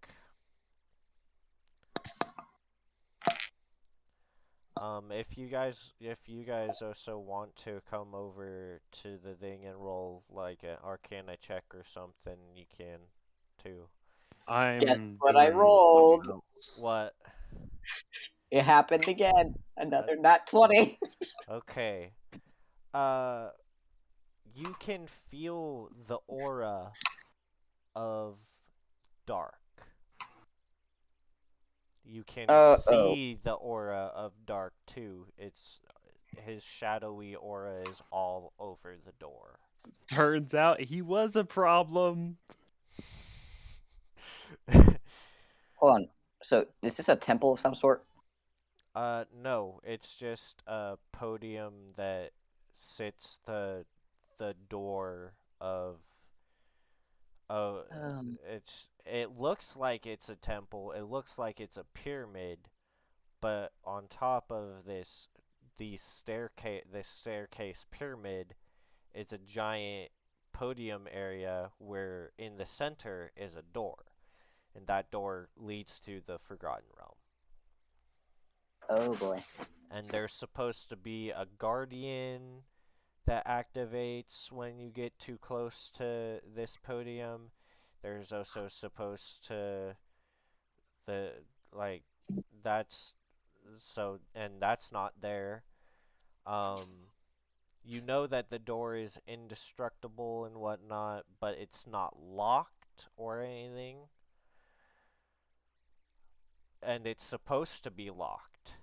Um, if you guys, if you guys also want to come over to the thing and roll like an Arcana check or something, you can, too. I'm. Guess what I rolled? What? It happened again. Another not twenty. Okay. Uh, you can feel the aura of dark. You can Uh-oh. see the aura of dark too. It's his shadowy aura is all over the door. Turns out he was a problem. Hold on. So, is this a temple of some sort? Uh, no, it's just a podium that sits the the door of of Um. it's it looks like it's a temple. It looks like it's a pyramid, but on top of this the staircase this staircase pyramid is a giant podium area where in the center is a door. And that door leads to the Forgotten Realm Oh boy. and there's supposed to be a guardian that activates when you get too close to this podium. There's also supposed to the like that's so and that's not there. Um you know that the door is indestructible and whatnot, but it's not locked or anything. And it's supposed to be locked.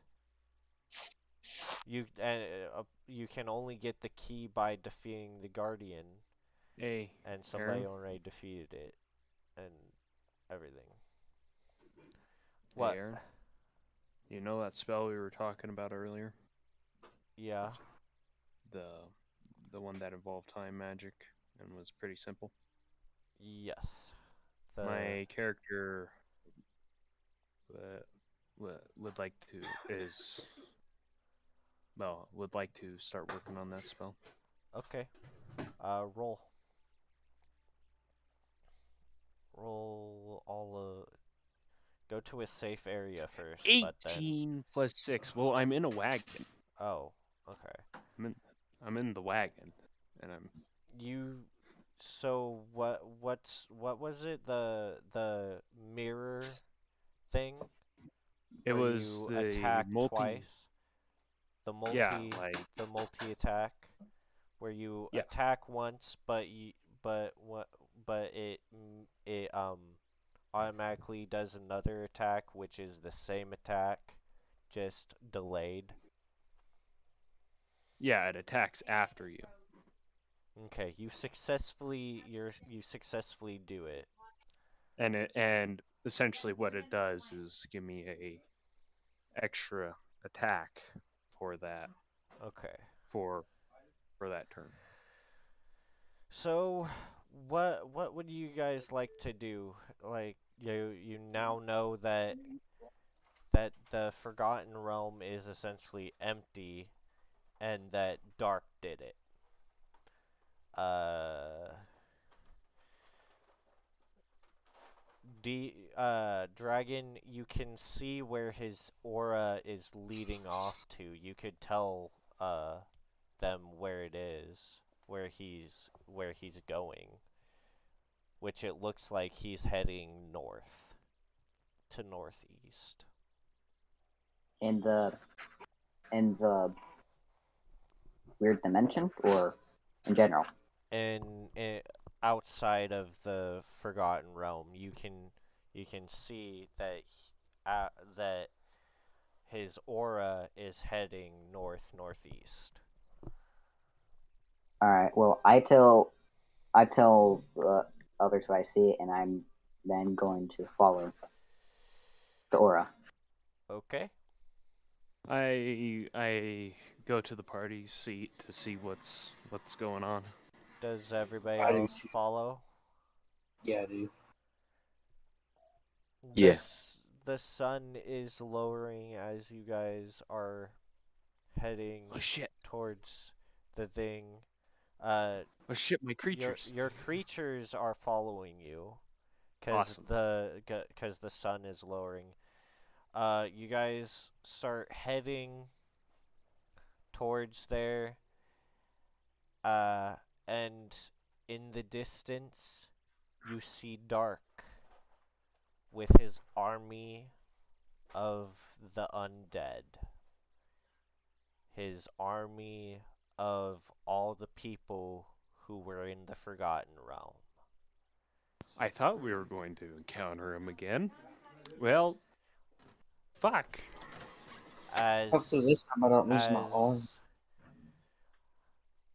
You and uh, you can only get the key by defeating the guardian, Hey, and somebody Aaron? already defeated it, and everything. Hey, What? Aaron? you know that spell we were talking about earlier? Yeah. The the one that involved time magic and was pretty simple. Yes. The My character uh, would like to is well would like to start working on that spell. Okay. Uh, roll. Roll all uh Go to a safe area first. But then... Eighteen plus six. Well, I'm in a wagon. Oh, okay. I'm in I'm in the wagon, and I'm You. So what? What's what was it? The the mirror thing. It was the attack multi- twice. The multi. Yeah, like- the multi attack, where you Yeah. attack once, but you but what but it it um automatically does another attack, which is the same attack, just delayed. yeah, it attacks after you. Okay, you successfully you're you successfully do it. and it and essentially what it does is give me a extra attack for that Okay. for for that turn. So, what what would you guys like to do? Like you you now know that that the Forgotten Realm is essentially empty, and that Dark did it. Uh. D uh dragon you can see where his aura is leading off to. You could tell uh them where it is, where he's where he's going. Which it looks like he's heading north to northeast. In the in the weird dimension or in general? And i outside of the Forgotten Realm, you can you can see that he, uh, that his aura is heading north northeast. All right. Well, I tell I tell uh, others what I see, and I'm then going to follow the aura. Okay. I I go to the party seat to see what's what's going on. Does everybody I do else too. follow? Yeah, I do. Yeah. This, the sun is lowering as you guys are heading Oh shit! towards the thing. Uh, Oh shit! My your creatures. your creatures are following you, cause Awesome. the cause the sun is lowering. Uh, you guys start heading towards there. Uh, and in the distance, you see Dark with his army of the undead. His army of all the people who were in the Forgotten Realm. I thought we were going to encounter him again. Well, fuck. As Hopefully this time I don't lose my arm.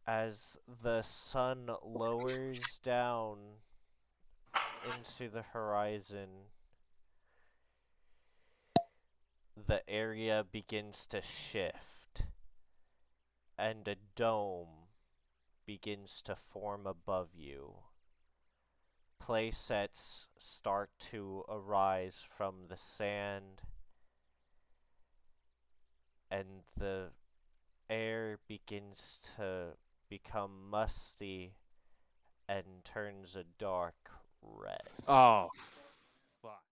As, the sun lowers down into the horizon, the area begins to shift, and a dome begins to form above you. Play sets start to arise from the sand and the air begins to become musty and turns a dark red. Oh, fuck.